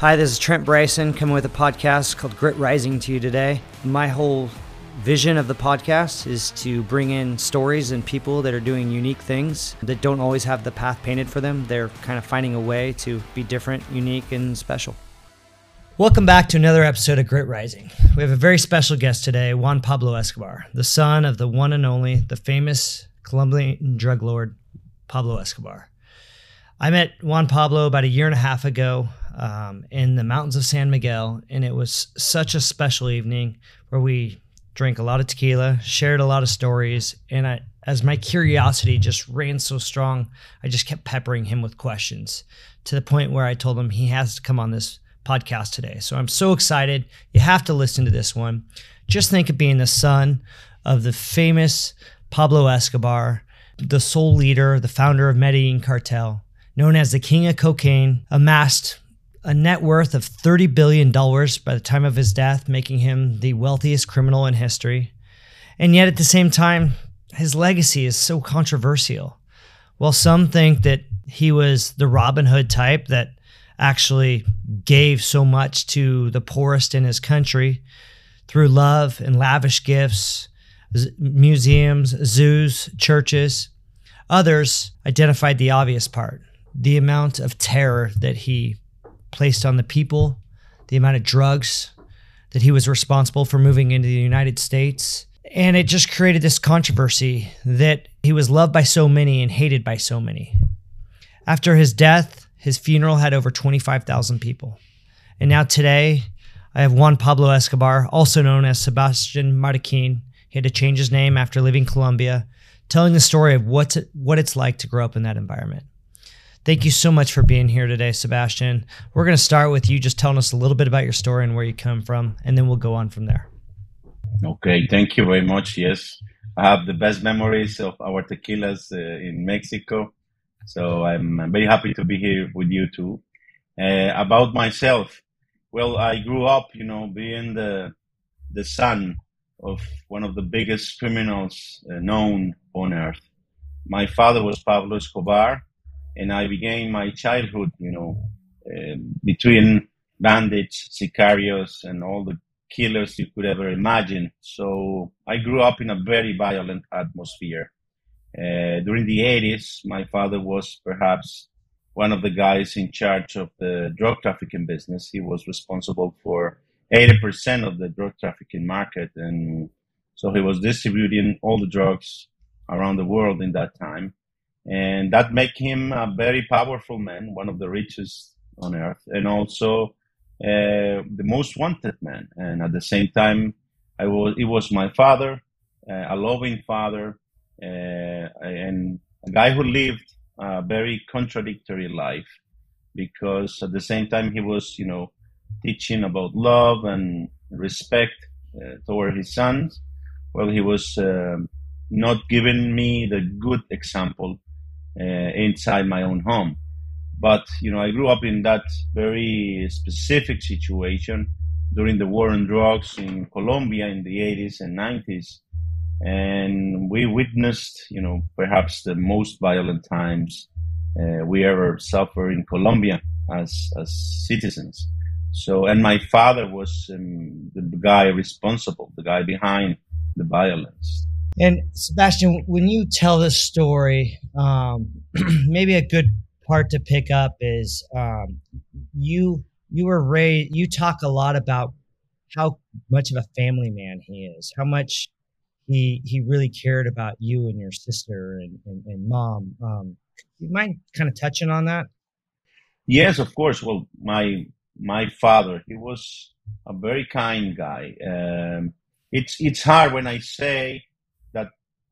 Hi, this is Trent Bryson coming with a podcast called Grit Rising to you today. My whole vision of the podcast is to bring in stories and people that are doing unique things that don't always have the path painted for them. They're kind of finding a way to be different, unique, and special. Welcome back to another episode of Grit Rising. We have a very special guest today, Juan Pablo Escobar, the son of the one and only, the famous Colombian drug lord, Pablo Escobar. I met Juan Pablo about a year and a half ago um, in the mountains of San Miguel, and it was such a special evening where we drank a lot of tequila, shared a lot of stories, and I, as my curiosity just ran so strong, I just kept peppering him with questions to the point where I told him he has to come on this podcast today. So I'm so excited. You have to listen to this one. Just think of being the son of the famous Pablo Escobar, the sole leader, the founder of Medellin cartel, known as the King of Cocaine, amassed a net worth of $30 billion by the time of his death, making him the wealthiest criminal in history. And yet, at the same time, his legacy is so controversial. While some think that he was the Robin Hood type that actually gave so much to the poorest in his country through love and lavish gifts, museums, zoos, churches, others identified the obvious part the amount of terror that he placed on the people, the amount of drugs that he was responsible for moving into the United States. And it just created this controversy that he was loved by so many and hated by so many. After his death, his funeral had over 25,000 people. And now today, I have Juan Pablo Escobar, also known as Sebastian Marroquin. He had to change his name after leaving Colombia, telling the story of what's it, what it's like to grow up in that environment. Thank you so much for being here today, Sebastian. We're going to start with you just telling us a little bit about your story and where you come from, and then we'll go on from there. Okay, thank you very much. Yes, I have the best memories of our tequilas uh, in Mexico. So I'm, very happy to be here with you too. Uh, about myself, well, I grew up, you know, being the the son of one of the biggest criminals uh, known on earth. My father was Pablo Escobar, and I began my childhood, you know, uh, between bandits, sicarios, and all the killers you could ever imagine. So I grew up in a very violent atmosphere. Uh, during the 80s, my father was perhaps one of the guys in charge of the drug trafficking business. He was responsible for 80% of the drug trafficking market. And so he was distributing all the drugs around the world in that time and that make him a very powerful man, one of the richest on earth, and also uh, the most wanted man. And at the same time, I was it was my father, uh, a loving father, uh, and a guy who lived a very contradictory life, because at the same time he was, you know, teaching about love and respect uh, toward his sons. Well, he was um, not giving me the good example inside my own home. But you know, I grew up in that very specific situation during the war on drugs in Colombia in the 80s and 90s, and we witnessed, you know, perhaps the most violent times uh, we ever suffered in Colombia as as citizens. So, and my father was um, the guy responsible, the guy behind the violence. And Sebastian, when you tell this story, um, maybe a good part to pick up is um, you you were raised. You talk a lot about how much of a family man he is, how much he he really cared about you and your sister and and, and mom. Um, you mind kind of touching on that? Yes, of course. Well, my my father, he was a very kind guy. Um, it's it's hard when I say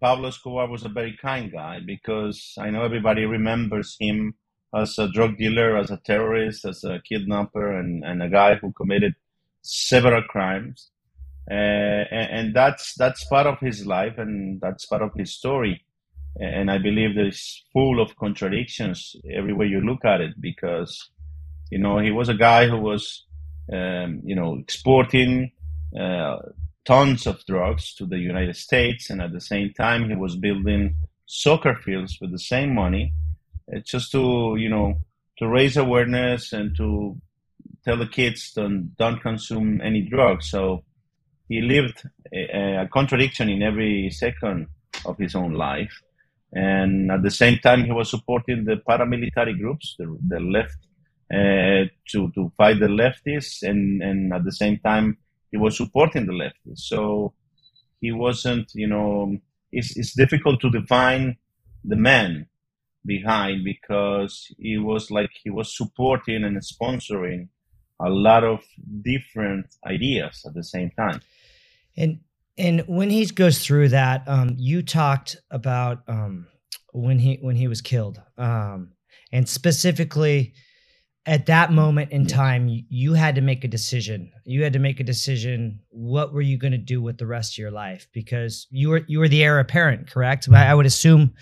Pablo Escobar was a very kind guy because I know everybody remembers him as a drug dealer, as a terrorist, as a kidnapper, and, and a guy who committed several crimes. Uh, and, and, that's that's part of his life, and that's part of his story. And I believe that it's full of contradictions everywhere you look at it, because you know he was a guy who was, um, you know, exporting uh, tons of drugs to the United States, and at the same time, he was building soccer fields with the same money, it's uh, just to you know to raise awareness and to tell the kids don't don't consume any drugs. So he lived a, a contradiction in every second of his own life. And at the same time, he was supporting the paramilitary groups, the, the left, uh, to, to fight the leftists. And, and at the same time, he was supporting the leftists. So he wasn't, you know, it's, it's difficult to define the man behind because he was like he was supporting and sponsoring a lot of different ideas at the same time. And and when he goes through that, um, you talked about um, when he when he was killed, um, and specifically at that moment in time, you, had to make a decision. You had to make a decision. What were you going to do with the rest of your life? Because you were you were the heir apparent, correct? I would assume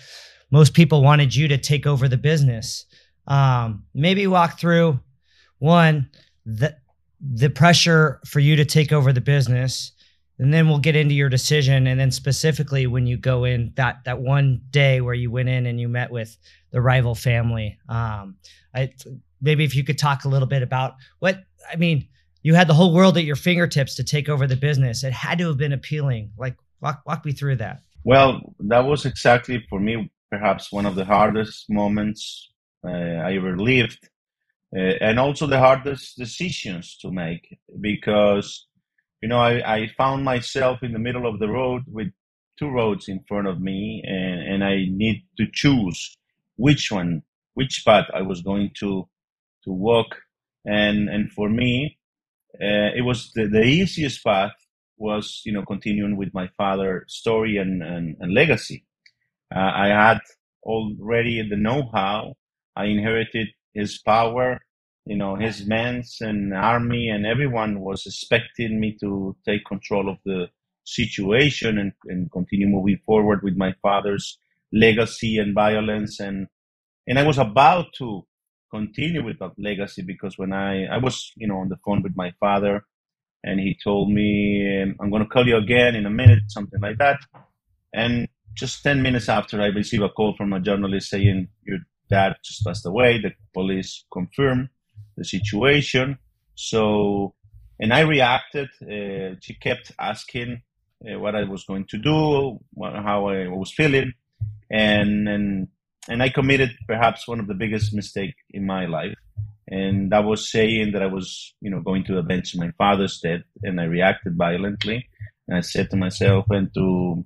most people wanted you to take over the business. Um, maybe walk through one the the pressure for you to take over the business and then we'll get into your decision and then specifically when you go in that that one day where you went in and you met with the rival family um I, maybe if you could talk a little bit about what i mean you had the whole world at your fingertips to take over the business. It had to have been appealing. Like walk, walk me through that. Well that was exactly for me perhaps one of the hardest moments uh, i ever lived uh, and also the hardest decisions to make because you know, I, I found myself in the middle of the road with two roads in front of me, and, and I need to choose which one, which path I was going to to walk. And and for me, uh, it was the, the easiest path was you know continuing with my father's story and and, and legacy. Uh, I had already the know-how. I inherited his power you know his men's and army and everyone was expecting me to take control of the situation and, and continue moving forward with my father's legacy and violence and and I was about to continue with that legacy because when I I was you know on the phone with my father and he told me um, I'm going to call you again in a minute something like that and just 10 minutes after I received a call from a journalist saying your dad just passed away the police confirmed the situation. So, and I reacted. Uh, she kept asking uh, what I was going to do, what, how I was feeling, and and and I committed perhaps one of the biggest mistakes in my life, and that was saying that I was, you know, going to avenge my father's death, and I reacted violently, and I said to myself and to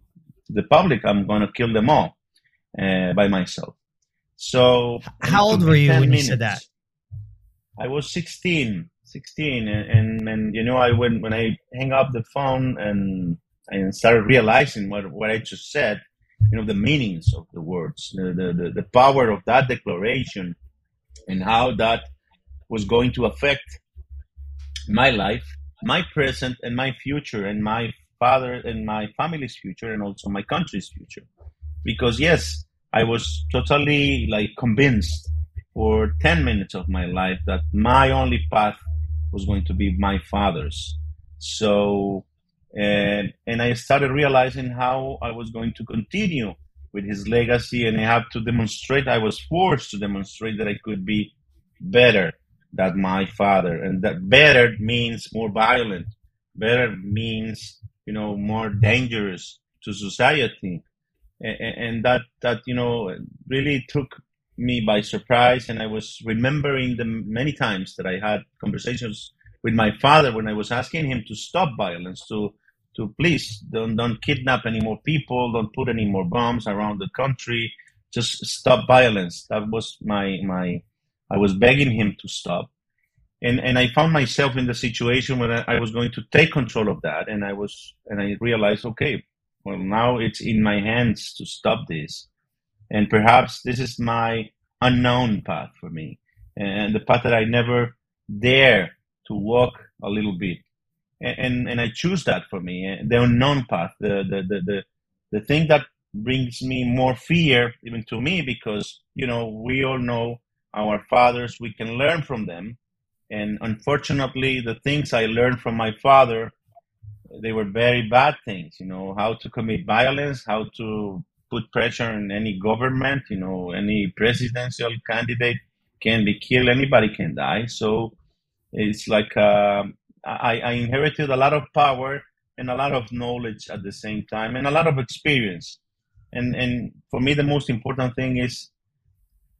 the public, I'm going to kill them all uh, by myself. So, how old were you when minutes, you said that? I was 16, 16, and, and, and you know, I when when I hang up the phone and and started realizing what what I just said, you know, the meanings of the words, the the, the power of that declaration, and how that was going to affect my life, my present, and my future, and my father and my family's future, and also my country's future. Because yes, I was totally like convinced for 10 minutes of my life that my only path was going to be my father's. So, and, and I started realizing how I was going to continue with his legacy and I had to demonstrate, I was forced to demonstrate that I could be better than my father. And that better means more violent. Better means, you know, more dangerous to society. And, and that, that, you know, really took me by surprise. And I was remembering the many times that I had conversations with my father when I was asking him to stop violence, to to please don't don't kidnap any more people, don't put any more bombs around the country, just stop violence. That was my my. I was begging him to stop, and and I found myself in the situation where I, I was going to take control of that, and I was and I realized, okay, well now it's in my hands to stop this and perhaps this is my unknown path for me and the path that I never dare to walk a little bit. And, and, and I choose that for me, eh, the unknown path, the, the, the, the, the thing that brings me more fear even to me because, you know, we all know our fathers, we can learn from them. And unfortunately, the things I learned from my father, they were very bad things, you know, how to commit violence, how to put pressure on any government. You know, any presidential candidate can be killed. Anybody can die. So It's like uh, I, I inherited a lot of power and a lot of knowledge at the same time and a lot of experience. And and for me, the most important thing is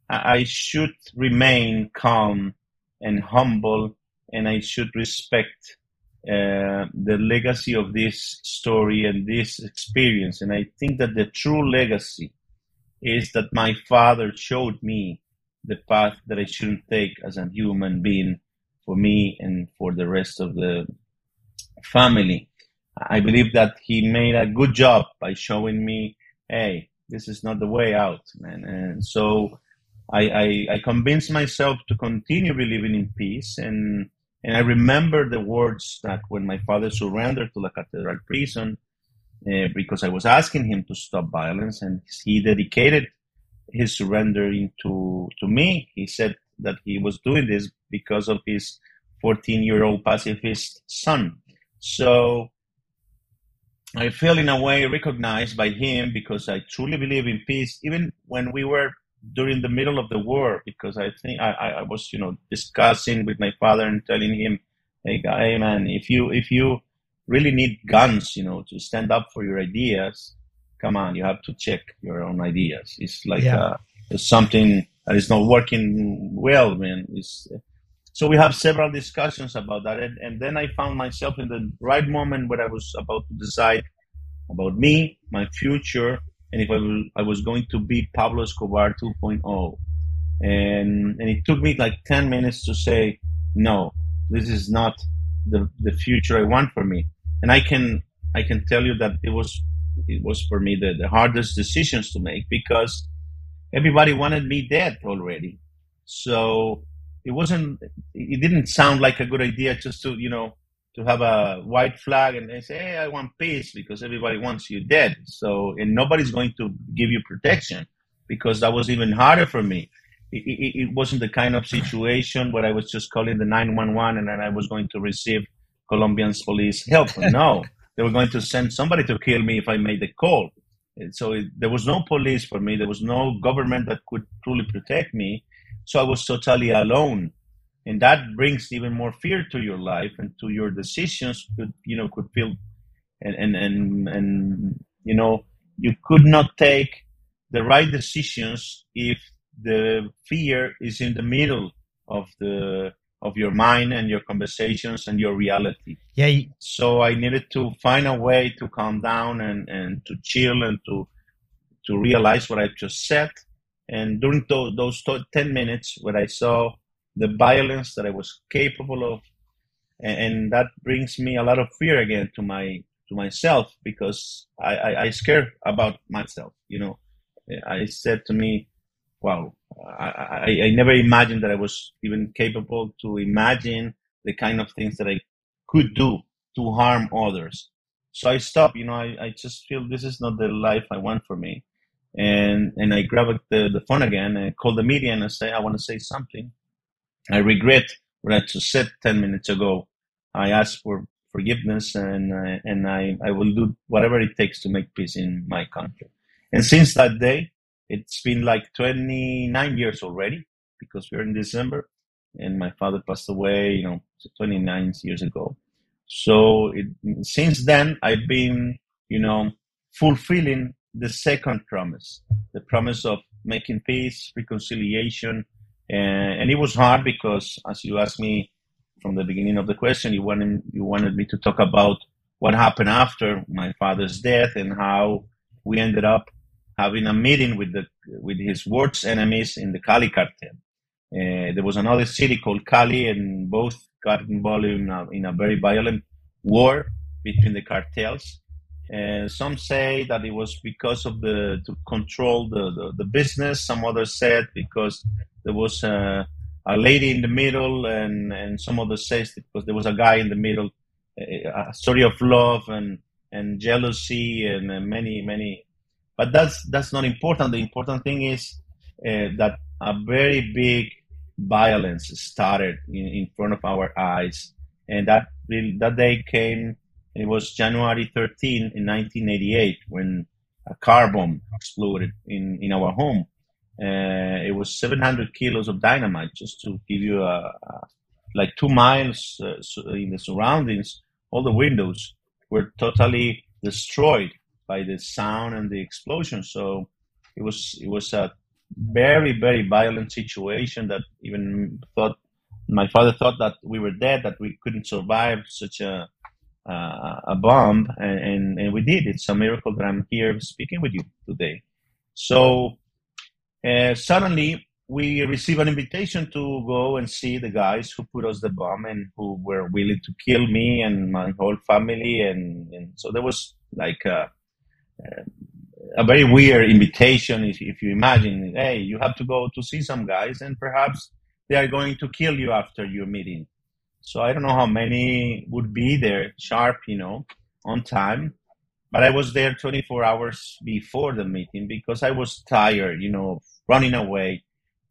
I should remain calm and humble, and I should respect uh, the legacy of this story and this experience. And I think that the true legacy is that my father showed me the path that I shouldn't take as a human being for me and for the rest of the family. I believe that he made a good job by showing me, hey, this is not the way out, man. And so I, I, I convinced myself to continue believing in peace. And, and I remember the words that when my father surrendered to the cathedral prison, uh, because I was asking him to stop violence, and he dedicated his surrendering to to me. He said that he was doing this because of his 14 year old pacifist son. So I feel in a way recognized by him because I truly believe in peace, even when we were during the middle of the war, because I think I, I was, you know, discussing with my father and telling him, hey, guy, man, if you, if you really need guns, you know, to stand up for your ideas, come on, you have to check your own ideas. It's like yeah. uh, it's something that is not working well, man. It's, so we have several discussions about that, and, and then I found myself in the right moment where I was about to decide about me, my future, and if I, will, I was going to be Pablo Escobar 2.0. And, and it took me like 10 minutes to say, no, this is not the, the future I want for me and I can I can tell you that it was it was for me the, the hardest decisions to make because everybody wanted me dead already. So it wasn't it didn't sound like a good idea just to, you know, to have a white flag and they say, Hey, I want peace because everybody wants you dead. So and nobody's going to give you protection because that was even harder for me. It, it, it wasn't the kind of situation where I was just calling the 911 and then I was going to receive Colombians police help. No, they were going to send somebody to kill me if I made the call. Uh, so it, there was no police for me. There was no government that could truly protect me. So I was totally alone, and that brings even more fear to your life and to your decisions. Could you know could feel, and and and, and you know you could not take the right decisions if the fear is in the middle of the of your mind and your conversations and your reality. Yeah. You- so I needed to find a way to calm down and, and to chill and to to realize what I just said. And during those, those 10 minutes when I saw the violence that I was capable of, and, and that brings me a lot of fear again to my to myself because I, I, I scared about myself. You know, I said to me, wow, I, I, never imagined that I was even capable to imagine the kind of things that I could do to harm others. So I stopped, you know, I, I just feel this is not the life I want for me. And, and I grabbed the, the phone again and called the media and I say, I want to say something. I regret what I just said 10 minutes ago. I ask for forgiveness and, uh, and I, I will do whatever it takes to make peace in my country. And since that day, it's been like 29 years already because we're in December and my father passed away, you know, 29 years ago. So it, since then, I've been, you know, fulfilling the second promise, the promise of making peace, reconciliation. And, and it was hard because, as you asked me from the beginning of the question, you wanted, you wanted me to talk about what happened after my father's death and how we ended up having a meeting with the with his worst enemies in the Cali cartel. Uh, there was another city called Cali, and both got involved in a, in a very violent war between the cartels. And some say that it was because of the to control the, the, the business. Some others said because there was a, a, lady in the middle, and, and some others say because there was a guy in the middle. A story of love and and jealousy and many many but that's that's not important. The important thing is uh, that a very big violence started in, in front of our eyes, and that that day came. It was January 13 in 1988 when a car bomb exploded in, in our home. Uh, it was 700 kilos of dynamite, just to give you a, a like two miles uh, in the surroundings, all the windows were totally destroyed by the sound and the explosion. So it was it was a very very violent situation that even thought my father thought that we were dead, that we couldn't survive such a uh, a bomb, and, and, and we did. It's a miracle that I'm here speaking with you today. So uh, suddenly we received an invitation to go and see the guys who put us the bomb and who were willing to kill me and my whole family, and, and so there was like a, a very weird invitation. If, if you imagine, hey, you have to go to see some guys, and perhaps they are going to kill you after your meeting. So I don't know how many would be there sharp, you know, on time. But I was there 24 hours before the meeting because I was tired, you know, running away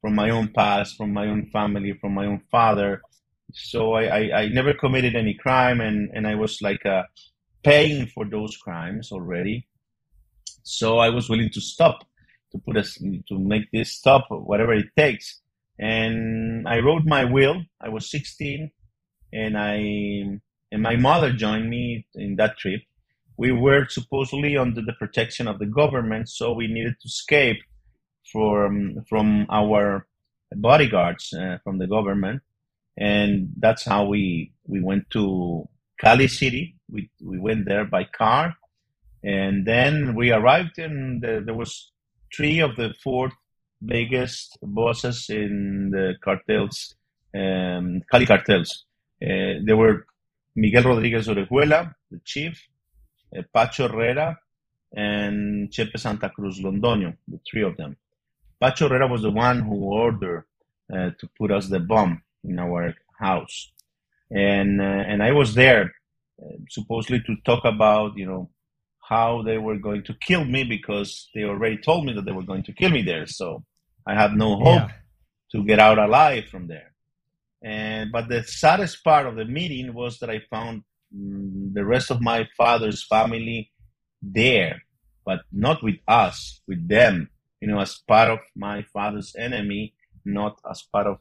from my own past, from my own family, from my own father. So I, I, I never committed any crime and, and I was like uh, paying for those crimes already. So I was willing to stop, to put us, to make this stop, whatever it takes and I wrote my will. I was 16, and I and my mother joined me in that trip. We were supposedly under the protection of the government, so we needed to escape from from our bodyguards uh, from the government, and that's how we we went to Cali City. We we went there by car, and then we arrived, and there was three of the four biggest bosses in the cartels, um, Cali cartels. Uh, there were Miguel Rodriguez Orejuela, the chief, uh, Pacho Herrera, and Chepe Santa Cruz Londoño, the three of them. Pacho Herrera was the one who ordered uh, to put us the bomb in our house, and uh, and I was there uh, supposedly to talk about you know how they were going to kill me because they already told me that they were going to kill me there. So I had no hope yeah. to get out alive from there. And but the saddest part of the meeting was that I found mm, the rest of my father's family there, but not with us, with them. You know, as part of my father's enemy, not as part of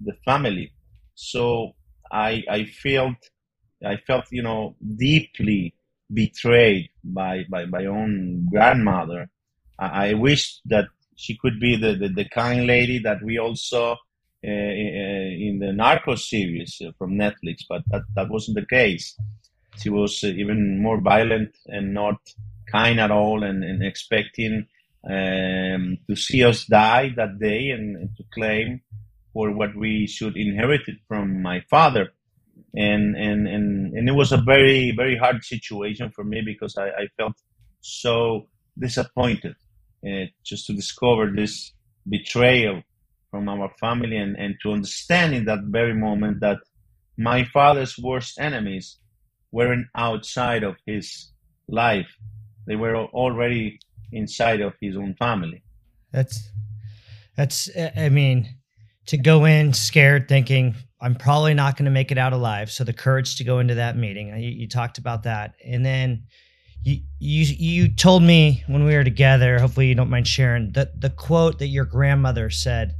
the family. So I I felt I felt you know deeply betrayed by, by my own grandmother. I, I wish that she could be the, the, the, kind lady that we all saw uh, in the Narcos series uh, from Netflix, but that, that wasn't the case. She was uh, even more violent and not kind at all, and, and expecting um, to see us die that day and, and, to claim for what we should inherit it from my father and and and, and it was a very very hard situation for me because I, I felt so disappointed uh, just to discover this betrayal from our family and, and to understand in that very moment that my father's worst enemies weren't outside of his life. They were already inside of his own family. That's that's i mean to go in scared thinking I'm probably not going to make it out alive. So the courage to go into that meeting. You, you, talked about that, and then you you you told me when we were together. Hopefully, you don't mind sharing the the quote that your grandmother said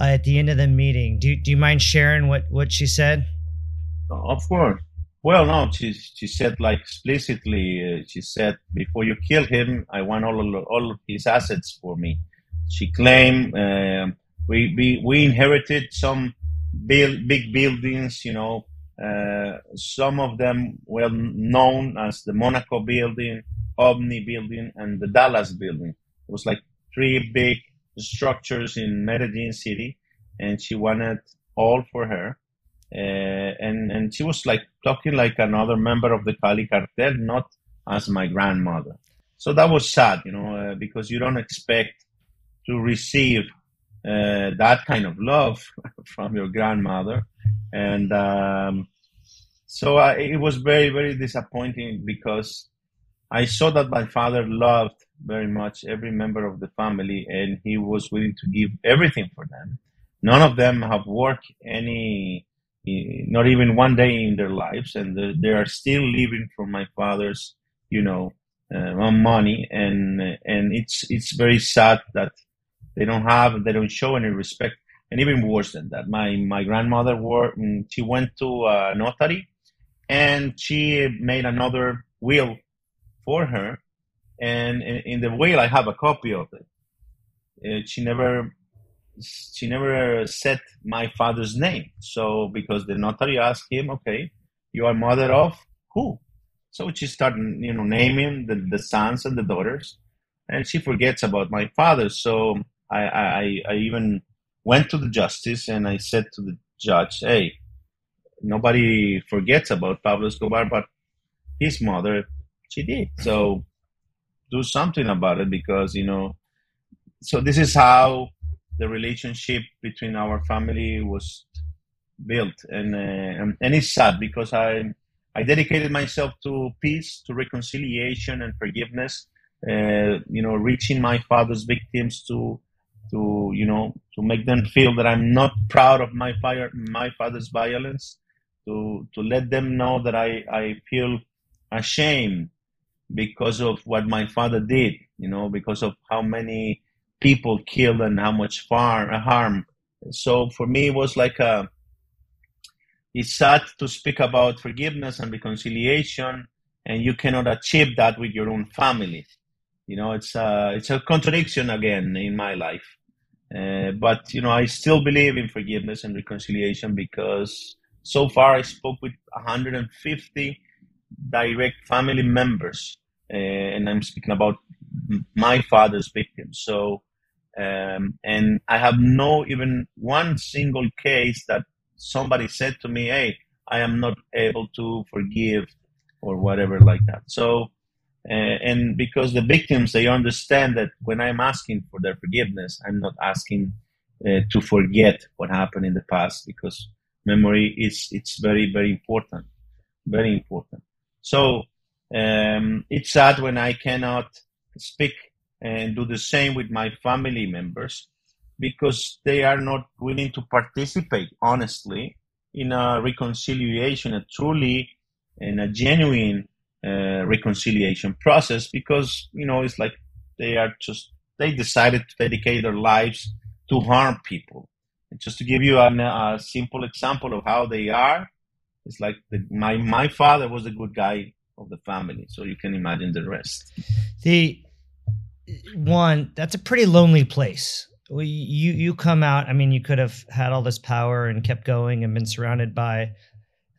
uh, at the end of the meeting. Do do you mind sharing what what she said? Of course. Well, no, she she said like explicitly. Uh, she said, "Before you kill him, I want all of, all of his assets for me." She claimed uh, we we we inherited some build, big buildings, you know, uh, some of them well known as the Monaco building, Omni building, and the Dallas building. It was like three big structures in Medellin city, and she wanted all for her. Uh, and and she was like talking like another member of the Cali cartel, not as my grandmother. So that was sad, you know, uh, because you don't expect to receive uh, that kind of love from your grandmother, and um, so I, it was very very disappointing because I saw that my father loved very much every member of the family, and he was willing to give everything for them. None of them have worked any, not even one day in their lives, and they are still living from my father's, you know, uh, money, and and it's it's very sad that they don't have, they don't show any respect. and even worse than that. My my grandmother were mm, she went to a notary, and she made another will for her, and in, in the will I have a copy of it. Uh, she never she never said my father's name. So because the notary asked him, okay, you are mother of who? So she started, you know, naming the, the sons and the daughters, and she forgets about my father. So I, I, I even went to the justice and I said to the judge, hey, nobody forgets about Pablo Escobar, but his mother, she did. So do something about it because, you know, so this is how the relationship between our family was built, and uh, and it's sad because I I dedicated myself to peace, to reconciliation, and forgiveness. Uh, you know, reaching my father's victims to to you know to make them feel that I'm not proud of my fire my father's violence. To to let them know that I I feel ashamed because of what my father did. You know, because of how many people killed and how much far, harm. So for me, it was like a, it's sad to speak about forgiveness and reconciliation, and you cannot achieve that with your own family. You know, it's a, it's a contradiction again in my life. Uh, but, you know, I still believe in forgiveness and reconciliation because so far I spoke with 150 direct family members, uh, and I'm speaking about my father's victims. So um, and I have no even one single case that somebody said to me, "Hey, I am not able to forgive," or whatever like that. So, uh, and because the victims they understand that when I'm asking for their forgiveness, I'm not asking uh, to forget what happened in the past because memory is it's very very important, very important. So um, it's sad when I cannot speak and do the same with my family members because they are not willing to participate honestly in a reconciliation, a truly and a genuine reconciliation process because you know it's like they are just they decided to dedicate their lives to harm people. And just to give you an, a simple example of how they are, it's like the, my my father was a good guy of the family, so you can imagine the rest. The one that's a pretty lonely place you you come out i mean you could have had all this power and kept going and been surrounded by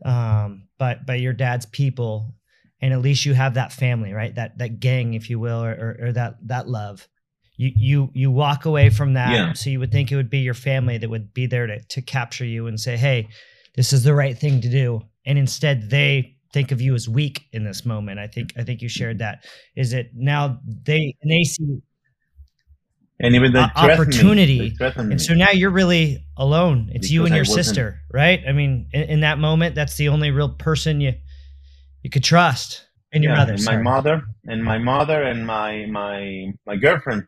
um but by your dad's people and at least you have that family right that that gang if you will or or, or that that love you you you walk away from that yeah. so you would think it would be your family that would be there to to capture you and say hey this is the right thing to do and instead they think of you as weak in this moment. I think I think you shared that. Is it now they and they see and even the opportunity, and so now you're really alone. It's because you and your sister, right? I mean, in, in, that moment, that's the only real person you you could trust, and your yeah, mother, and my mother, and my mother, and my my my girlfriend.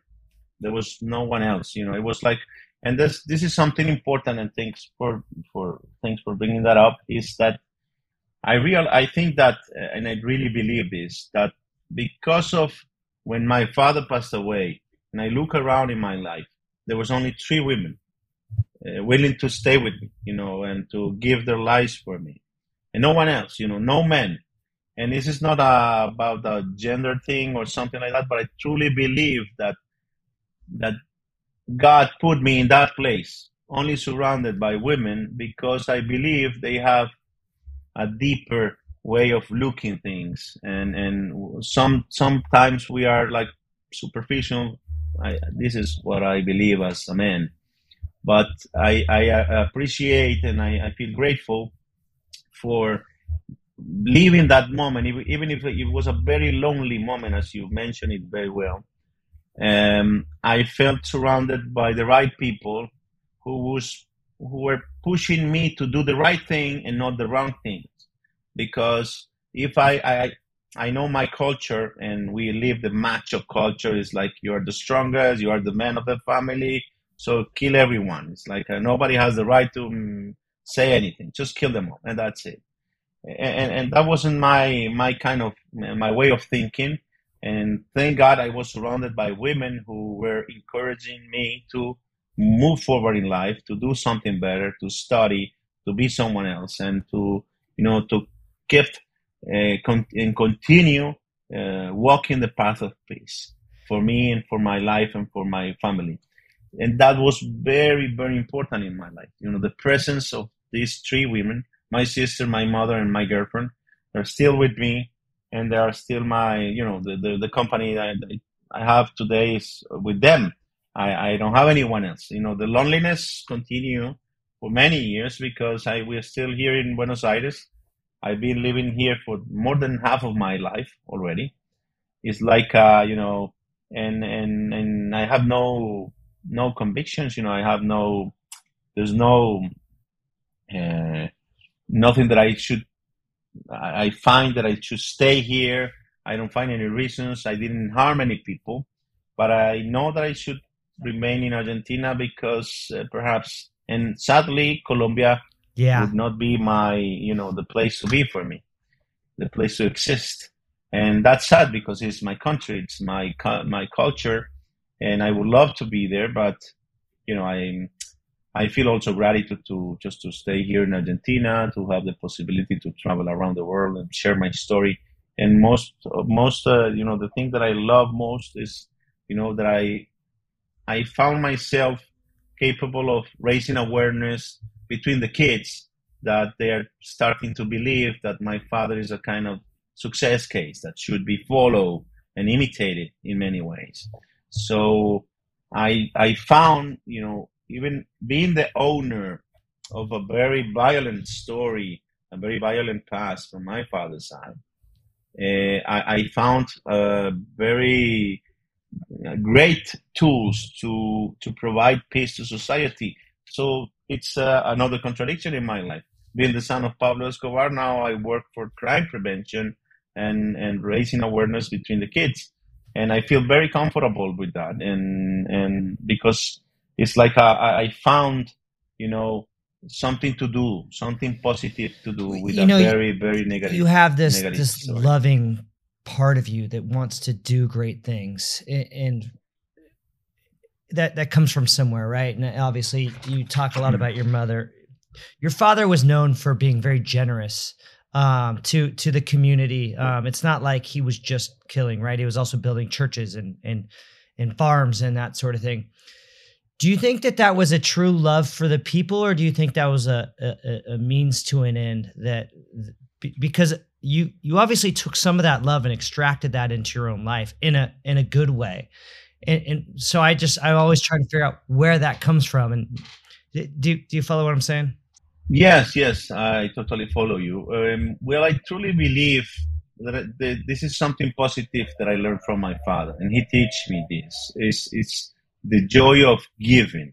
There was no one else. You know, it was like, and this this is something important. And thanks for for thanks for bringing that up. Is that I real I think that, uh, and I really believe this, that because of when my father passed away, and I look around in my life, there was only three women uh, willing to stay with me, you know, and to give their lives for me, and no one else, you know, no men. And this is not a, about a gender thing or something like that, but I truly believe that that God put me in that place, only surrounded by women, because I believe they have a deeper way of looking things. And and some sometimes we are like superficial. I, this is what i believe as a man. But i i uh, appreciate and i, I feel grateful for living that moment even if it was a very lonely moment as you mentioned it very well um, i felt surrounded by the right people who was who were pushing me to do the right thing and not the wrong things. Because if I, I I know my culture and we live the macho culture is like you are the strongest, you are the man of the family, so kill everyone. It's like uh, nobody has the right to um, say anything, just kill them all, and that's it. And, and that wasn't my my kind of my way of thinking. And thank God I was surrounded by women who were encouraging me to move forward in life, to do something better, to study, to be someone else, and to you know to keep uh, con- and continue uh, walking the path of peace for me and for my life and for my family. And that was very, very important in my life. You know, the presence of these three women, my sister, my mother, and my girlfriend, they're still with me and they are still my, you know, the, the, the company I, I have today is with them. I, I don't have anyone else. You know, the loneliness continue for many years because I we're still here in Buenos Aires. I've been living here for more than half of my life already. It's like uh, you know, and and and I have no no convictions. You know, I have no. There's no uh, nothing that I should. I find that I should stay here. I don't find any reasons. I didn't harm any people, but I know that I should remain in Argentina because uh, perhaps, and sadly, Colombia yeah. would not be my, you know, the place to be for me, the place to exist, and that's sad because it's my country, it's my my culture, and I would love to be there, but you know, I I feel also gratitude to just to stay here in Argentina, to have the possibility to travel around the world and share my story. And most most uh, you know, the thing that I love most is you know that I I found myself capable of raising awareness between the kids that they are starting to believe that my father is a kind of success case that should be followed and imitated in many ways. So I I found you know even being the owner of a very violent story, a very violent past from my father's side, uh, I, I, found uh, very great tools to to provide peace to society. So it's uh, another contradiction in my life. Being the son of Pablo Escobar, now I work for crime prevention and and raising awareness between the kids, and I feel very comfortable with that. And and because it's like I, I found, you know, something to do, something positive to do with you know, a very very negative. You have this this story. loving part of you that wants to do great things and that that comes from somewhere right? And obviously you talk a lot about your mother. Your father was known for being very generous um, to to the community. Um, it's not like he was just killing right? He was also building churches and and and farms and that sort of thing do you think that that was a true love for the people or do you think that was a, a, a means to an end that because you you obviously took some of that love and extracted that into your own life in a in a good way. And, and so i just i always try to figure out where that comes from. And do, do you follow what i'm saying? Yes yes i totally follow you. Um, well i truly believe that this is something positive that i learned from my father and he teach me this. It's it's the joy of giving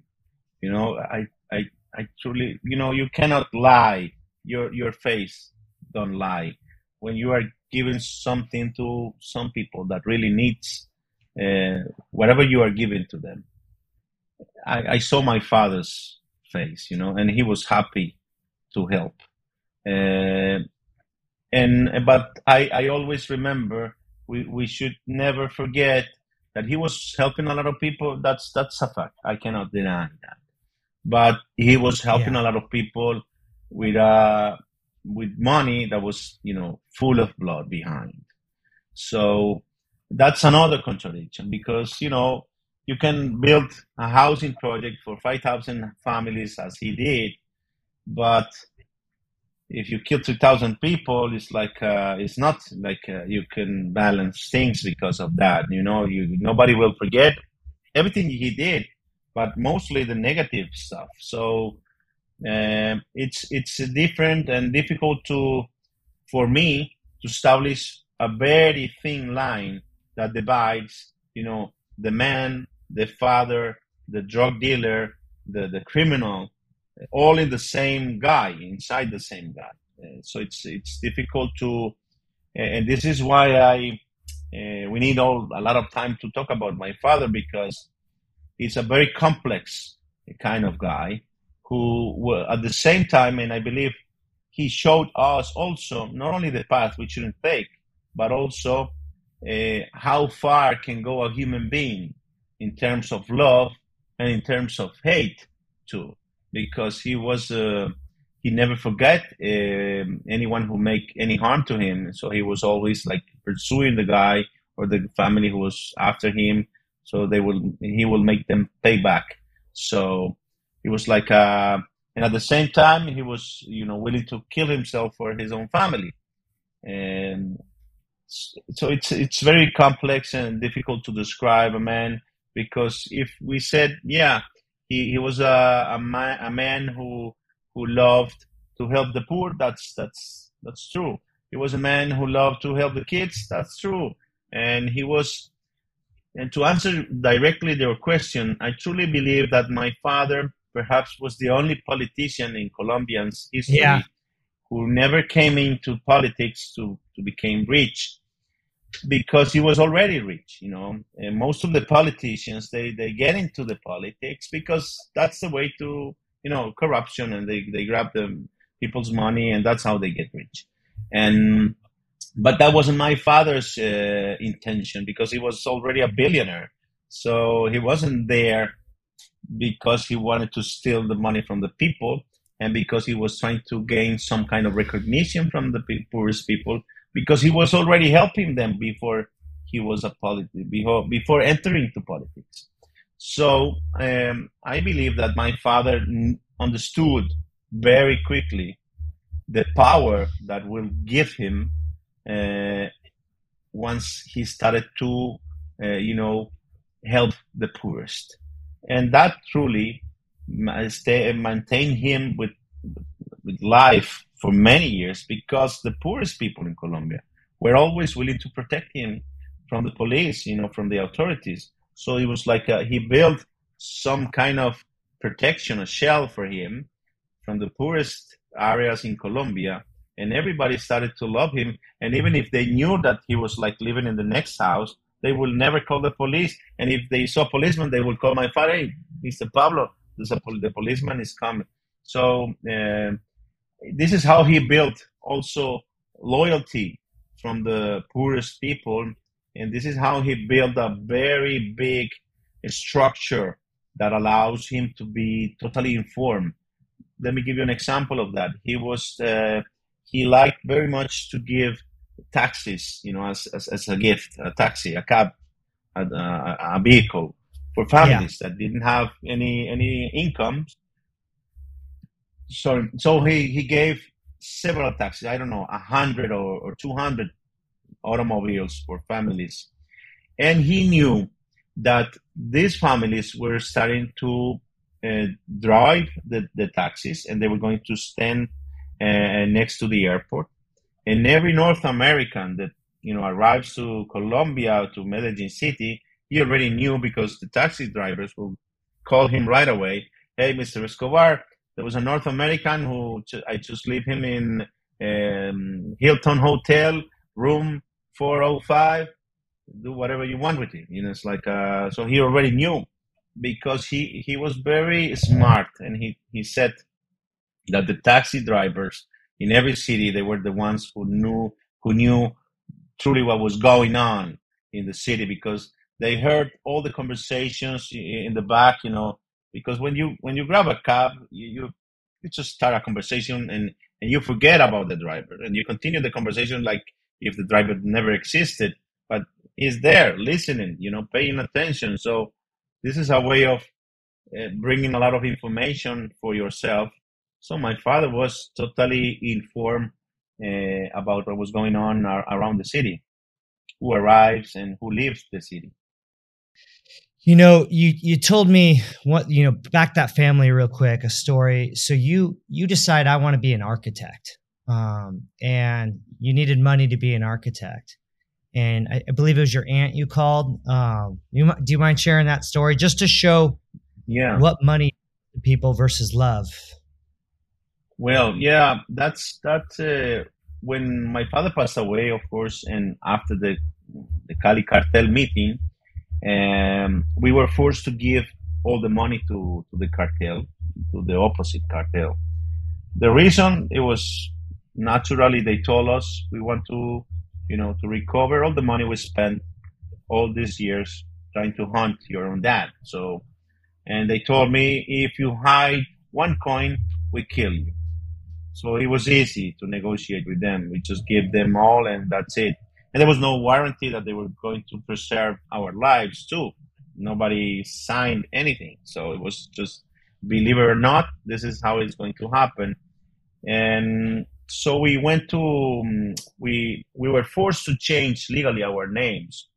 you know i i i truly you know you cannot lie your your face don't lie when you are giving something to some people that really needs uh, whatever you are giving to them. I, I, saw my father's face, you know, and he was happy to help. Uh, and but I, I always remember we, we should never forget that he was helping a lot of people. That's that's a fact. I cannot deny that. But he was helping yeah. a lot of people with a with money that was, you know, full of blood behind. So that's another contradiction because, you know, you can build a housing project for 5,000 families as he did, but if you kill 2,000 people, it's like, uh, it's not like uh, you can balance things because of that. You know, you, nobody will forget everything he did, but mostly the negative stuff. So, uh, it's it's different and difficult to for me to establish a very thin line that divides you know the man the father the drug dealer the, the criminal all in the same guy inside the same guy. Uh, so it's it's difficult to and this is why i uh, we need all a lot of time to talk about my father because he's a very complex kind of guy who were at the same time, and I believe he showed us also not only the path we shouldn't take, but also uh, how far can go a human being in terms of love and in terms of hate too, because he was uh, he never forget uh, anyone who make any harm to him. So he was always like pursuing the guy or the family who was after him. So they will he will make them pay back. So he was like uh, and at the same time he was you know willing to kill himself for his own family and so it's it's very complex and difficult to describe a man because if we said yeah he, he was a a man, a man who who loved to help the poor. That's that's that's true. He was a man who loved to help the kids. That's true. And he was and to answer directly your question i truly believe that my father perhaps was the only politician in colombian's history yeah. who never came into politics to to become rich because he was already rich you know. And most of the politicians they they get into the politics because that's the way to you know corruption and they they grab the people's money and that's how they get rich. And but that wasn't my father's uh, intention because he was already a billionaire. So he wasn't there because he wanted to steal the money from the people and because he was trying to gain some kind of recognition from the poorest people because he was already helping them before he was a politician before before entering to politics. So um, I believe that my father understood very quickly the power that will give him uh, once he started to, uh, you know, help the poorest, and that truly stay, maintain him with with life for many years because the poorest people in Colombia were always willing to protect him from the police, you know, from the authorities. So it was like a, he built some kind of protection, a shell for him from the poorest areas in Colombia. And everybody started to love him. And even if they knew that he was like living in the next house, they will never call the police. And if they saw a policeman, they will call my father, hey, Mr. Pablo, the policeman is coming. So uh, this is how he built also loyalty from the poorest people and this is how he built a very big structure that allows him to be totally informed. Let me give you an example of that. He was uh, he liked very much to give taxis you know as, as, as a gift a taxi a cab a, a, vehicle for families yeah. that didn't have any any income so so he he gave several taxis. I don't know, a hundred or, or two hundred automobiles for families, and he knew that these families were starting to uh, drive the, the taxis, and they were going to stand uh, next to the airport. And every North American that you know arrives to Colombia to Medellin City, he already knew because the taxi drivers will call him right away. Hey, Mr. Escobar, there was a North American who I just leave him in um, Hilton Hotel, room 405. Do whatever you want with him. You know, it's like uh, so he already knew because he he was very smart and he he said that the taxi drivers in every city they were the ones who knew who knew truly what was going on in the city because they heard all the conversations in the back you know because when you when you grab a cab you, you, you just start a conversation and and you forget about the driver and you continue the conversation like if the driver never existed but he's there listening you know paying attention. So this is a way of uh, bringing a lot of information for yourself. So my father was totally informed uh, about what was going on around the city who arrives and who leaves the city you know, you you told me what you know back that family real quick a story. So you you decide I want to be an architect, um, and you needed money to be an architect, and I, I believe it was your aunt you called. Um, you do you mind sharing that story just to show, yeah, what money people versus love. Well, yeah, that's that. Uh, when my father passed away, of course, and after the the Cali cartel meeting and we were forced to give all the money to, to the cartel, to the opposite cartel. The reason it was naturally they told us we want to, you know, to recover all the money we spent all these years trying to hunt your own dad. So and they told me if you hide one coin, we kill you. So it was easy to negotiate with them. We just give them all, and that's it. And there was no warranty that they were going to preserve our lives too. Nobody signed anything, so it was just believe it or not, this is how it's going to happen. And so we went to um, we we were forced to change legally our names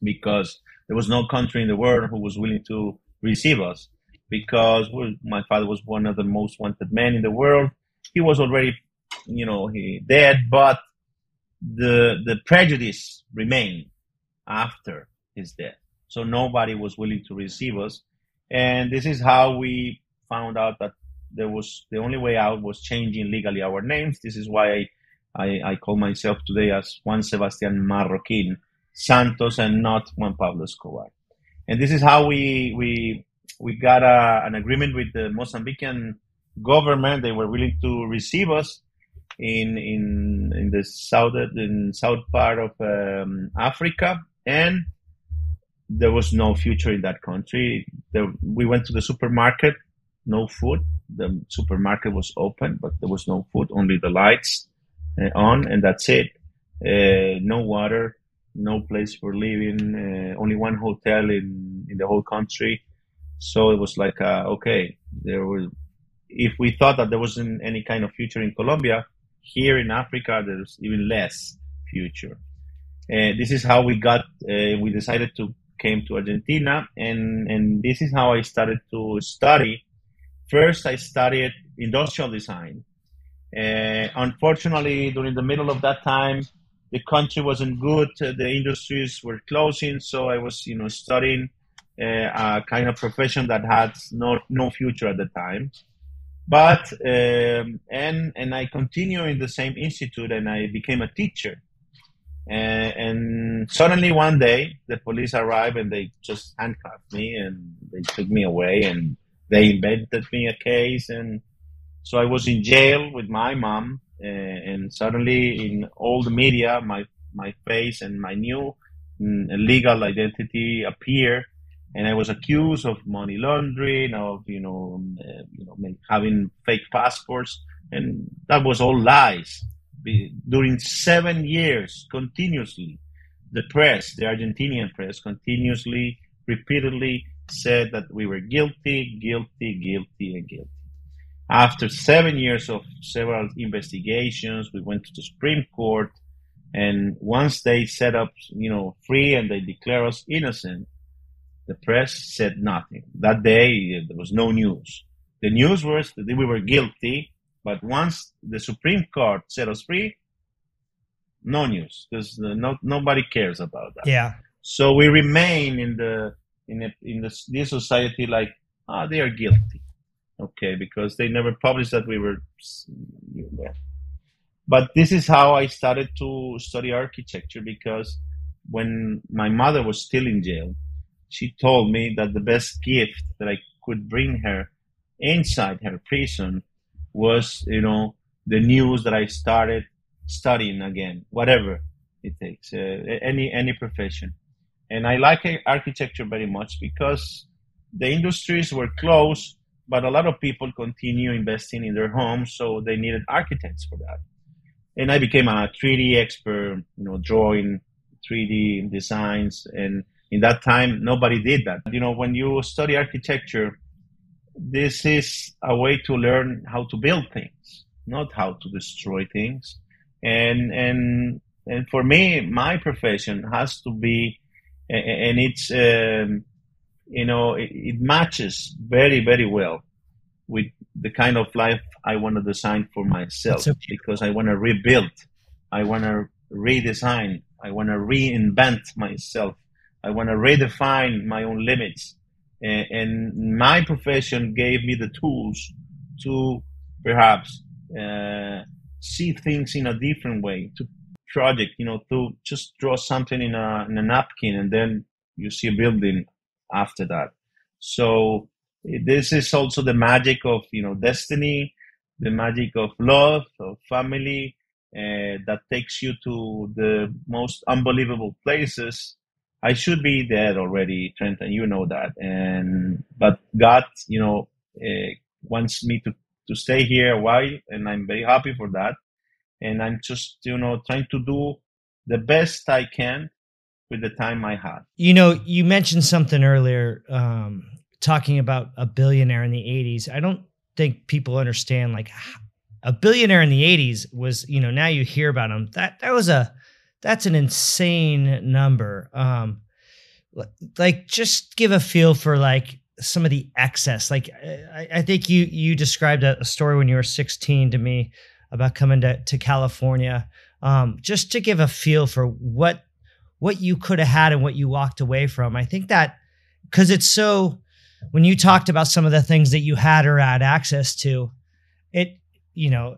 because there was no country in the world who was willing to receive us because my father was one of the most wanted men in the world. He was already, you know, he dead, but the the prejudice remained after his death. So nobody was willing to receive us, and this is how we found out that there was the only way out was changing legally our names. This is why I I, I call myself today as Juan Sebastian Marroquin Santos and not Juan Pablo Escobar. And this is how we we we got a, an agreement with the Mozambican government. They were willing to receive us in in in the south in south part of um, Africa, and there was no future in that country. We went to the supermarket, no food. The supermarket was open, but there was no food, only the lights uh, on, and that's it. Uh, no water, no place for living, uh, only one hotel in in the whole country so it was like, uh, okay, there was, if we thought that there wasn't any kind of future in Colombia, here in Africa, there's even less future. And this is how we got, uh, we decided to came to Argentina and, and this is how I started to study. First, I studied industrial design. Uh, unfortunately, during the middle of that time, the country wasn't good. The industries were closing. So I was, you know, studying a kind of profession that had no no future at the time. But um, and and I continue in the same institute, and I became a teacher. And, and suddenly one day, the police arrived and they just handcuffed me and they took me away and they invented me a case and so I was in jail with my mom, uh, and suddenly in all the media, my my face and my new mm, legal identity appear, and I was accused of money laundering, of you know, uh, you know, having fake passports, and that was all lies. During seven years, continuously, the press, the Argentinian press, continuously, repeatedly said that we were guilty, guilty, guilty, and guilty. After seven years of several investigations, we went to the Supreme Court, and once they set up, you know, free and they declare us innocent, the press said nothing. That day, there was no news. The news was that we were guilty, but once the Supreme Court set us free, no news because no, nobody cares about that. Yeah. So we remain in the in a, in the, this society like ah oh, they are guilty, okay, because they never published that we were. But this is how I started to study architecture because when my mother was still in jail, she told me that the best gift that I could bring her inside her prison was, you know, the news that I started studying again, whatever it takes, uh, any any profession. And I like architecture very much because the industries were closed, but a lot of people continue investing in their homes, so they needed architects for that. And I became a 3D expert, you know, drawing 3D designs and in that time nobody did that. You know when you study architecture this is a way to learn how to build things not how to destroy things. And and and for me my profession has to be and it's um, you know it, it matches very very well with the kind of life I want to design for myself. So because I want to rebuild I want to redesign I want to reinvent myself I want to redefine my own limits. And, and, my profession gave me the tools to perhaps uh, see things in a different way, to project, you know, to just draw something in a, in a napkin and then you see a building after that. So this is also the magic of, you know, destiny, the magic of love, of family, uh, that takes you to the most unbelievable places I should be dead already, Trent, and you know that. And but God, you know, uh, wants me to to stay here a while, and I'm very happy for that. And I'm just, you know, trying to do the best I can with the time I have. You know, you mentioned something earlier, um, talking about a billionaire in the '80s. I don't think people understand like a billionaire in the 80s was you know now you hear about him that that was a that's an insane number. Um like just give a feel for like some of the excess. Like i, I think you you described a, a, story when you were 16 to me about coming to, to california. Um just to give a feel for what what you could have had and what you walked away from. I think that because it's so when you talked about some of the things that you had or had access to it you know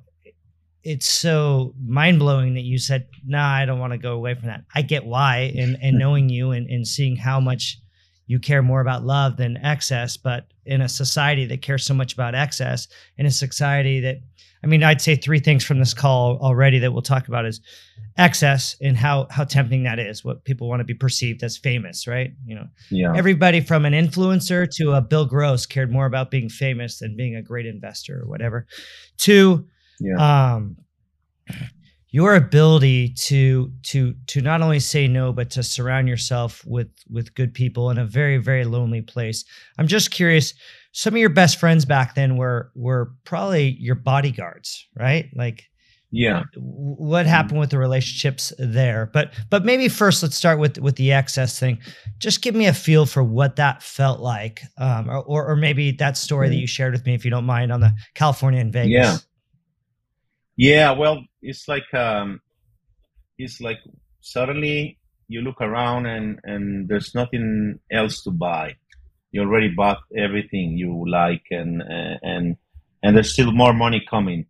it's so mind blowing that you said, "Nah, I don't want to go away from that." I get why, and and knowing you and and seeing how much you care more about love than excess, but in a society that cares so much about excess, in a society that, I mean, I'd say three things from this call already that we'll talk about is excess and how how tempting that is. What people want to be perceived as famous, right? You know, yeah. Everybody from an influencer to a Bill Gross cared more about being famous than being a great investor or whatever. Two yeah. um, your ability to to to not only say no but to surround yourself with with good people in a very very lonely place. I'm just curious some of your best friends back then were were probably your bodyguards right? Like yeah. what happened with the relationships there? But but maybe first let's start with with the excess thing. Just give me a feel for what that felt like um or or maybe that story that you shared with me if you don't mind on the california and vegas yeah yeah, well, it's like um, it's like suddenly you look around and and there's nothing else to buy. You already bought everything you like, and and and there's still more money coming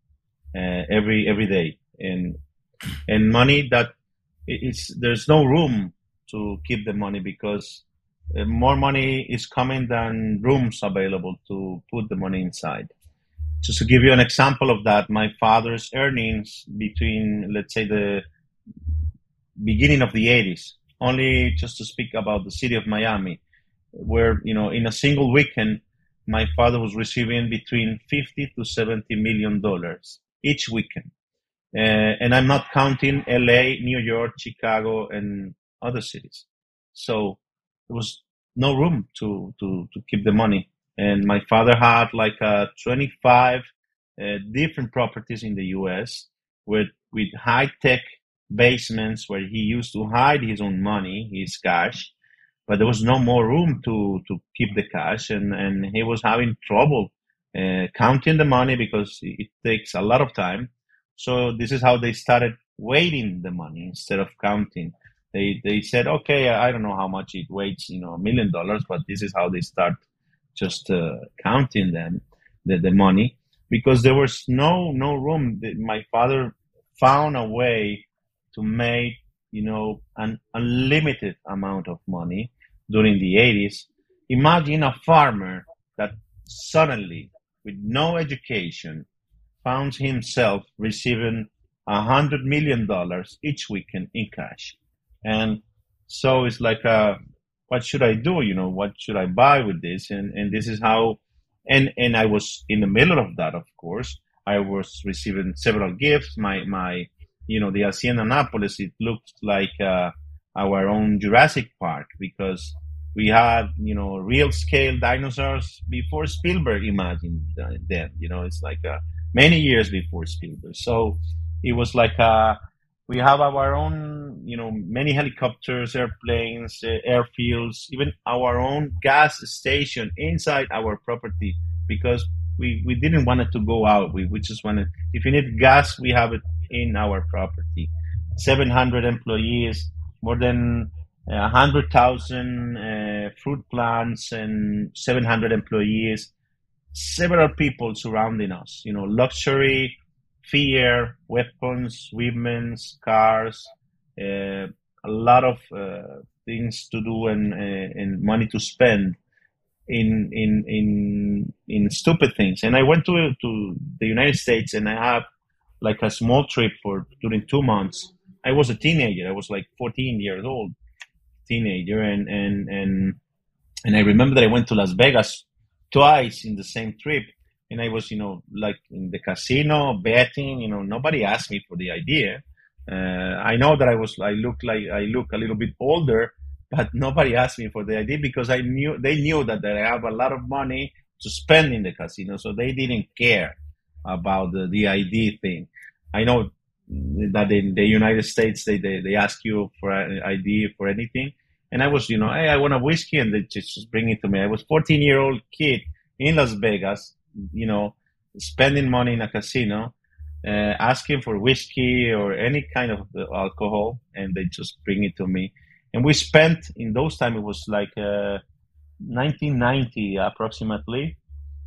uh, every every day, and and money that it's there's no room to keep the money because uh, more money is coming than rooms available to put the money inside just to give you an example of that, my father's earnings between, let's say, the beginning of the 80s, only just to speak about the city of Miami, where, you know, in a single weekend, my father was receiving between 50 to 70 million dollars each weekend. Uh, and I'm not counting LA, New York, Chicago, and other cities. So there was no room to, to, to keep the money and my father had like uh, 25 uh, different properties in the U.S. with with high tech basements where he used to hide his own money, his cash, but there was no more room to to keep the cash, and and he was having trouble uh, counting the money because it takes a lot of time. So this is how they started weighting the money instead of counting. They they said, okay, I don't know how much it weighs, you know, a million dollars, but this is how they start just uh, counting them the, the money because there was no no room. My father found a way to make you know an unlimited amount of money during the 80s imagine a farmer that suddenly with no education found himself receiving a hundred million dollars each weekend in cash. And so it's like a what should I do? You know, what should I buy with this? And and this is how, and and I was in the middle of that. Of course, I was receiving several gifts. My my, you know, the Hacienda Napoles. It looked like uh, our own Jurassic Park because we had you know real scale dinosaurs before Spielberg imagined them. You know, it's like uh, many years before Spielberg. So it was like a uh, we have our own, you know, many helicopters, airplanes, uh, airfields, even our own gas station inside our property because we, we didn't want it to go out. We, we just wanted, if you need gas, we have it in our property. 700 employees, more than 100,000 uh, fruit plants and 700 employees, several people surrounding us, you know, luxury fear, weapons, women, cars, uh, a lot of uh, things to do and, uh, and money to spend in in in in stupid things. And I went to to the United States and I had like a small trip for during two months. I was a teenager. I was like 14 years old, teenager, and and and and I remember that I went to Las Vegas twice in the same trip, and I was, you know, like in the casino betting. You know, nobody asked me for the idea. Uh, I know that I was, I look like I look a little bit older, but nobody asked me for the idea because I knew they knew that, I have a lot of money to spend in the casino, so they didn't care about the, the ID thing. I know that in the United States they, they, they ask you for an ID for anything. And I was, you know, hey, I want a whiskey, and they just bring it to me. I was 14 year old kid in Las Vegas, you know, spending money in a casino, uh, asking for whiskey or any kind of alcohol, and they just bring it to me. And we spent in those time it was like uh, 1990 approximately,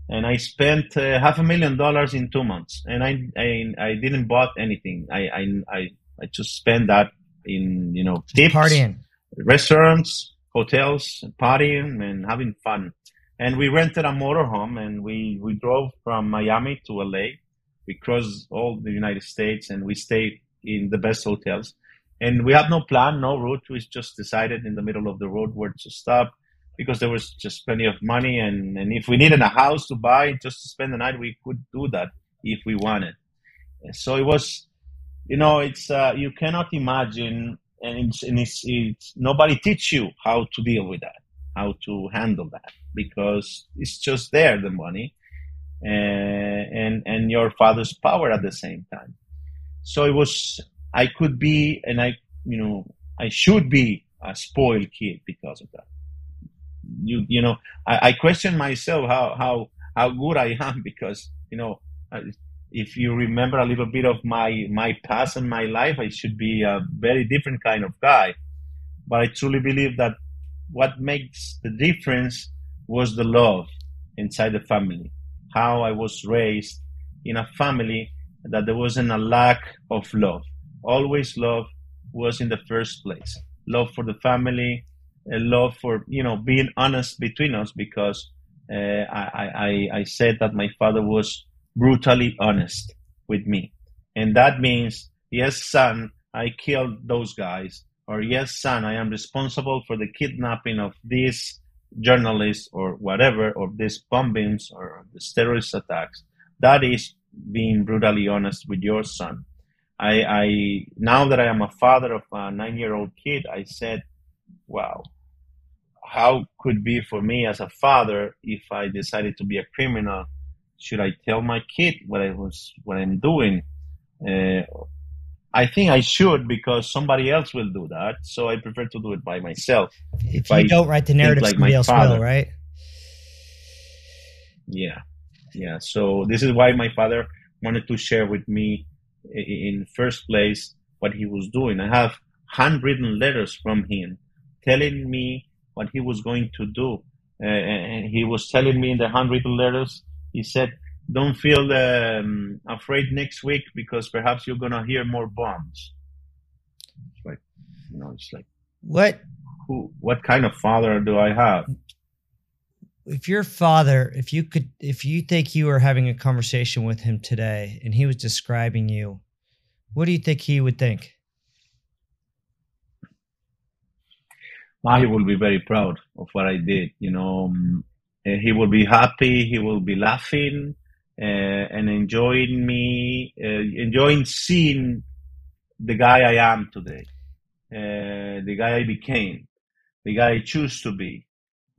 and I spent uh, half a million dollars in two months, and I I, I didn't bought anything. I, I I I just spent that in you know tips, partying, restaurants, hotels, partying, and having fun. And we rented a motorhome, and we we drove from Miami to LA. We crossed all the United States, and we stayed in the best hotels. And we had no plan, no route. We just decided in the middle of the road where to stop because there was just plenty of money and, and if we needed a house to buy just to spend the night we could do that if we wanted so it was you know it's uh, you cannot imagine and, it's, and it's, it's nobody teach you how to deal with that how to handle that because it's just there the money and and, and your father's power at the same time so it was i could be and i you know i should be a spoiled kid because of that you you know I, I question myself how how how good I am because you know if you remember a little bit of my my past and my life, I should be a very different kind of guy. But I truly believe that what makes the difference was the love inside the family. How I was raised in a family that there wasn't a lack of love. Always love was in the first place. Love for the family, a love for you know being honest between us because uh, I, I I said that my father was brutally honest with me, and that means yes, son, I killed those guys, or yes, son, I am responsible for the kidnapping of this journalist or whatever, or these bombings or the terrorist attacks. That is being brutally honest with your son. I, I now that I am a father of a nine-year-old kid, I said, "Wow, how could be for me as a father if I decided to be a criminal? Should I tell my kid what I was what I'm doing? Uh, I think I should because somebody else will do that. So I prefer to do it by myself. If, if you I don't write the narrative, like somebody else father. will, right? Yeah, yeah. So this is why my father wanted to share with me in first place what he was doing. I have handwritten letters from him telling me what he was going to do. Uh, and he was telling me in the handwritten letters, he said, don't feel um, afraid next week because perhaps you're going to hear more bombs. It's like, you know, it's like, what? Who, what kind of father do I have? If your father, if you could, if you think you were having a conversation with him today and he was describing you, what do you think he would think? he will be very proud of what I did. You know, um, he will be happy. He will be laughing and enjoying me, uh, enjoying seeing the guy I am today, uh, the guy I became, the guy I choose to be,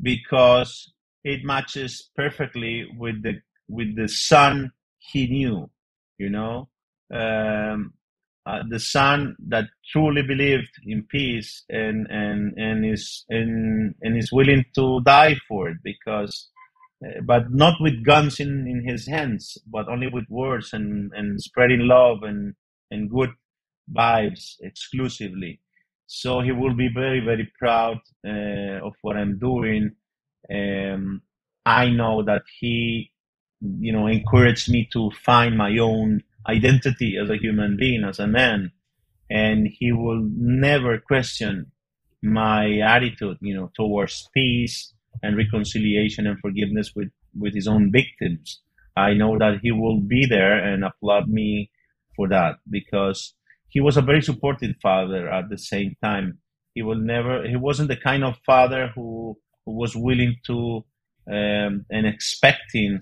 because it matches perfectly with the with the son he knew. You know, um, uh, the son that truly believed in peace and and and is and and is willing to die for it because uh, but not with guns in in his hands but only with words and and spreading love and and good vibes exclusively. So he will be very very proud uh, of what i'm doing. Um, i know that he you know encouraged me to find my own identity as a human being, as a man, and he will never question my attitude, you know, towards peace and reconciliation and forgiveness with with his own victims. I know that he will be there and applaud me for that because he was a very supportive father at the same time. He will never. He wasn't the kind of father who who was willing to um, and expecting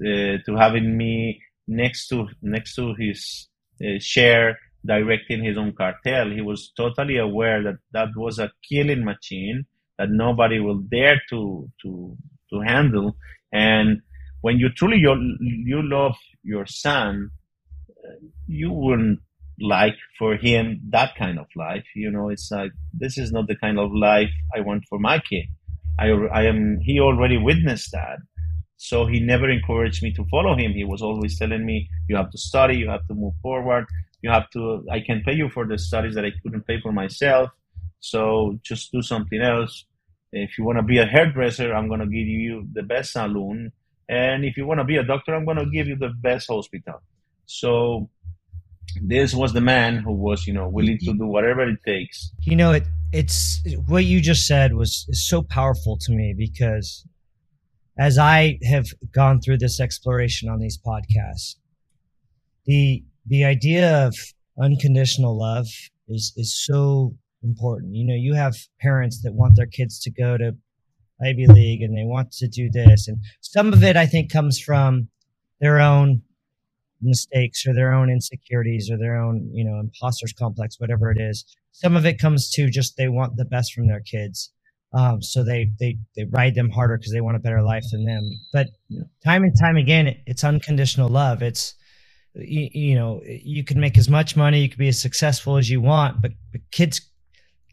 uh, to having me next to next to his uh, share directing his own cartel. He was totally aware that that was a killing machine that nobody will dare to to to handle. And when you truly you, you love your son, you wouldn't like for him that kind of life. You know, it's like this is not the kind of life I want for my kid. I I am he already witnessed that. So he never encouraged me to follow him. He was always telling me, you have to study, you have to move forward, you have to, I can pay you for the studies that I couldn't pay for myself. So just do something else. If you want to be a hairdresser, I'm going to give you the best saloon. And if you want to be a doctor, I'm going to give you the best hospital. So this was the man who was, you know, willing to do whatever it takes. You know, it, it's what you just said was so powerful to me because as I have gone through this exploration on these podcasts, the the idea of unconditional love is is so important. You know, you have parents that want their kids to go to Ivy League and they want to do this, and some of it I think comes from their own mistakes or their own insecurities or their own you know imposters complex whatever it is some of it comes to just they want the best from their kids um, so they, they, they ride them harder because they want a better life than them. But time and time again, it's unconditional love. It's, you, you, know, you can make as much money, you can be as successful as you want, but, but kids,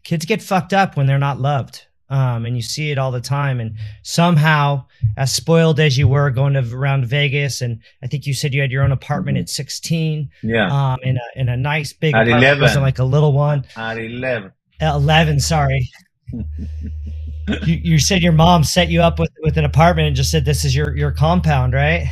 kids get fucked up when they're not loved. Um, and you see it all the time. And somehow, as spoiled as you were going to around Vegas, and I think you said you had your own apartment at 16. Yeah. Um, in a, in a nice big at apartment. 11. It wasn't like a little one. At 11. At 11, sorry. you, you said your mom set you up with, with an apartment and just said this is your, your compound, right?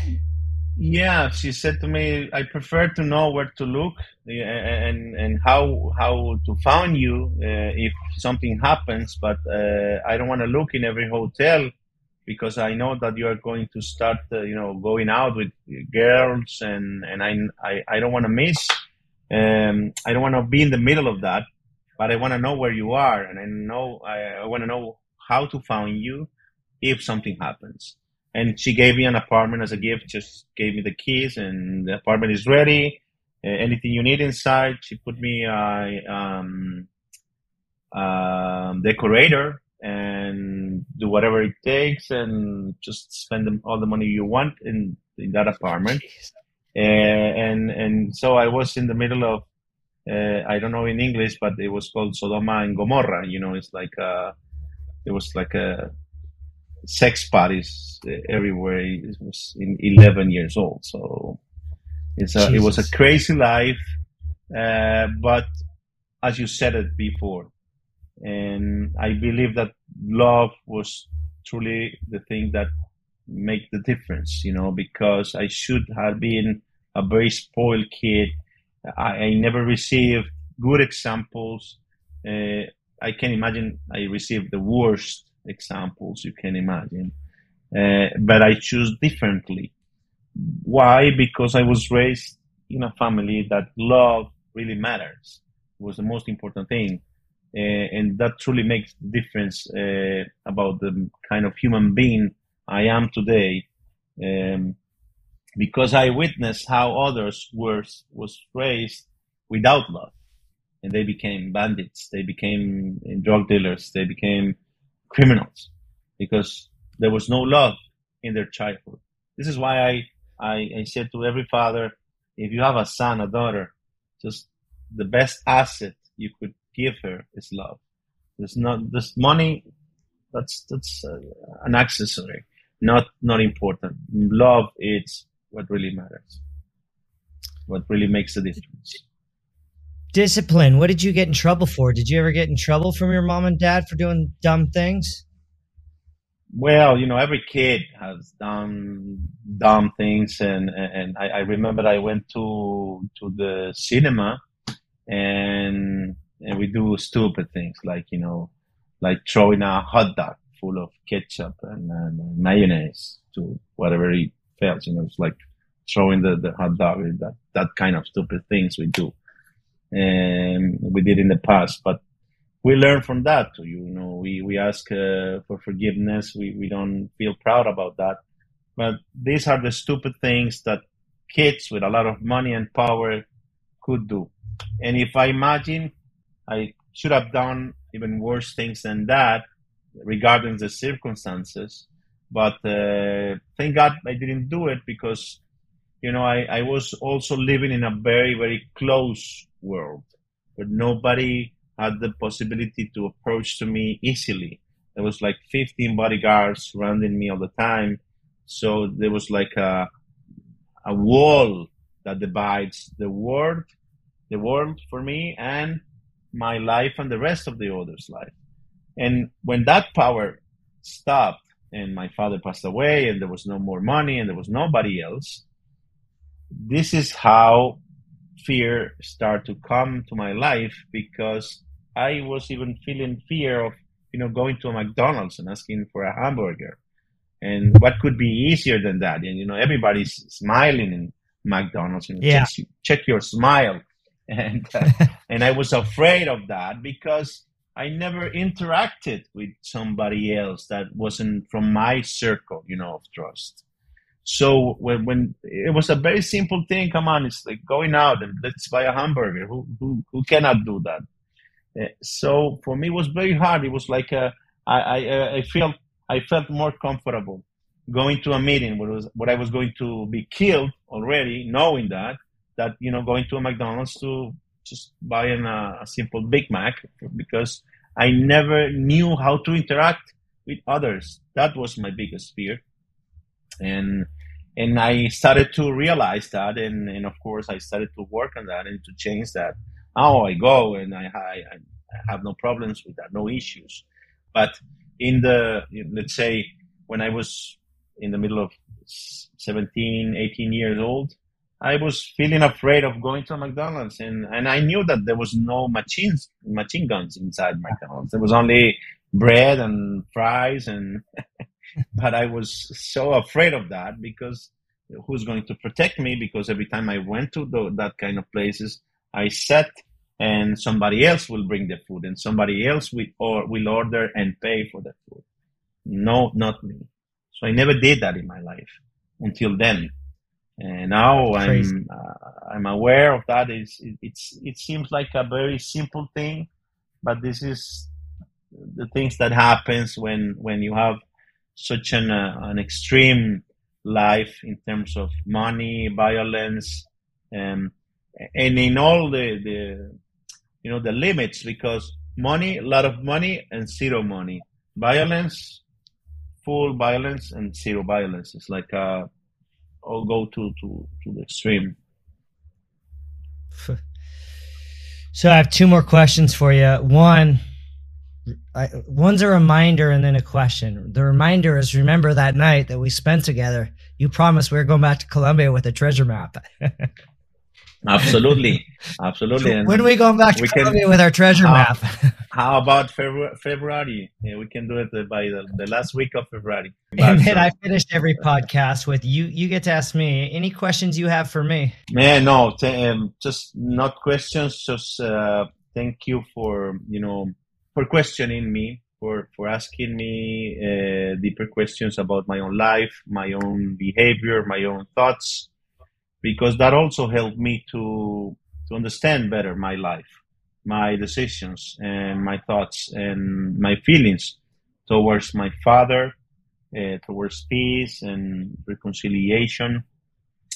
Yeah, she said to me, "I prefer to know where to look and and how how to find you uh, if something happens, but uh, I don't want to look in every hotel because I know that you are going to start, uh, you know, going out with girls, and and I I, I don't want to miss. Um, I don't want to be in the middle of that but I want to know where you are, and I know I, I want to know how to find you if something happens. And she gave me an apartment as a gift. Just gave me the keys, and the apartment is ready. Uh, anything you need inside, she put me a um, um, decorator and do whatever it takes, and just spend all the money you want in in that apartment. Uh, and and so I was in the middle of uh, I don't know in English, but it was called Sodoma and Gomorrah. You know, it's like uh, it was like a sex parties uh, everywhere. It was in 11 years old, so it's a, it was a crazy life. Uh, but as you said it before, and I believe that love was truly the thing that make the difference. You know, because I should have been a very spoiled kid I, I never received good examples. Uh, I can imagine I received the worst examples you can imagine, uh, but I choose differently. Why? Because I was raised in a family that love really matters. It was the most important thing. Uh, and that truly makes difference uh, about the kind of human being I am today. Um, because I witnessed how others were was raised without love, and they became bandits, they became drug dealers, they became criminals because there was no love in their childhood. This is why I, I, I said to every father, if you have a son, a daughter, just the best asset you could give her is love. There's not this money. That's that's uh, an accessory, not not important. Love is what really matters, what really makes a difference. Discipline. What did you get in trouble for? Did you ever get in trouble from your mom and dad for doing dumb things? Well, you know, every kid has done dumb things, and and I, I remember I went to to the cinema, and and we do stupid things like you know, like throwing a hot dog full of ketchup and, and mayonnaise to whatever he fails. You know, it's like throwing the, the hot dog, that, that kind of stupid things we do. And we did in the past, but we learn from that. You know, we we ask uh, for forgiveness. We we don't feel proud about that, but these are the stupid things that kids with a lot of money and power could do. And if I imagine, I should have done even worse things than that regarding the circumstances. But uh, thank God I didn't do it because, you know, I, I was also living in a very, very close world but nobody had the possibility to approach to me easily. There was like 15 bodyguards surrounding me all the time. So there was like a, a wall that divides the world, the world for me and my life and the rest of the others' life. And when that power stopped and my father passed away and there was no more money and there was nobody else, this is how fear start to come to my life because I was even feeling fear of, you know, going to a McDonald's and asking for a hamburger. And what could be easier than that? And, you know, everybody's smiling in McDonald's and yeah. check, check your smile. And, uh, and I was afraid of that because I never interacted with somebody else that wasn't from my circle, you know, of trust. So when, when it was a very simple thing, come on, it's like going out and let's buy a hamburger. Who, who, who cannot do that? Uh, so for me, it was very hard. It was like a, I, I, uh, I felt, I felt more comfortable going to a meeting where, was, where I was going to be killed already, knowing that, that, you know, going to a McDonald's to just buying a, a simple Big Mac because I never knew how to interact with others. That was my biggest fear. And and I started to realize that, and, and of course, I started to work on that and to change that. Now I go and I, I, I have no problems with that, no issues. But in the, let's say, when I was in the middle of 17, 18 years old, I was feeling afraid of going to McDonald's, and, and I knew that there was no machines, machine guns inside McDonald's. There was only bread and fries, and but I was so afraid of that because who's going to protect me? Because every time I went to the, that kind of places, I sat and somebody else will bring the food, and somebody else will or will order and pay for the food. No, not me. So I never did that in my life until then and now I'm uh, I'm aware of that. It's it, it's it seems like a very simple thing, but this is the things that happens when when you have such an uh, an extreme life in terms of money, violence, um, and in all the the you know the limits because money, a lot of money, and zero money, violence, full violence, and zero violence. It's like a all go to to to the extreme. So I have two more questions for you. One, I, one's a reminder and then a question. The reminder is remember that night that we spent together. You promised we were going back to Colombia with a treasure map. Absolutely, absolutely. And when are we going back to Colombia can, with our treasure map? how about February? February? Yeah, we can do it by the, the last week of February. And then I finished every podcast with you. You get to ask me any questions you have for me. Man, no, t- um, just not questions. Just uh, thank you for you know for questioning me, for for asking me uh, deeper questions about my own life, my own behavior, my own thoughts because that also helped me to to understand better my life, my decisions, and my thoughts and my feelings towards my father, uh, towards peace and reconciliation.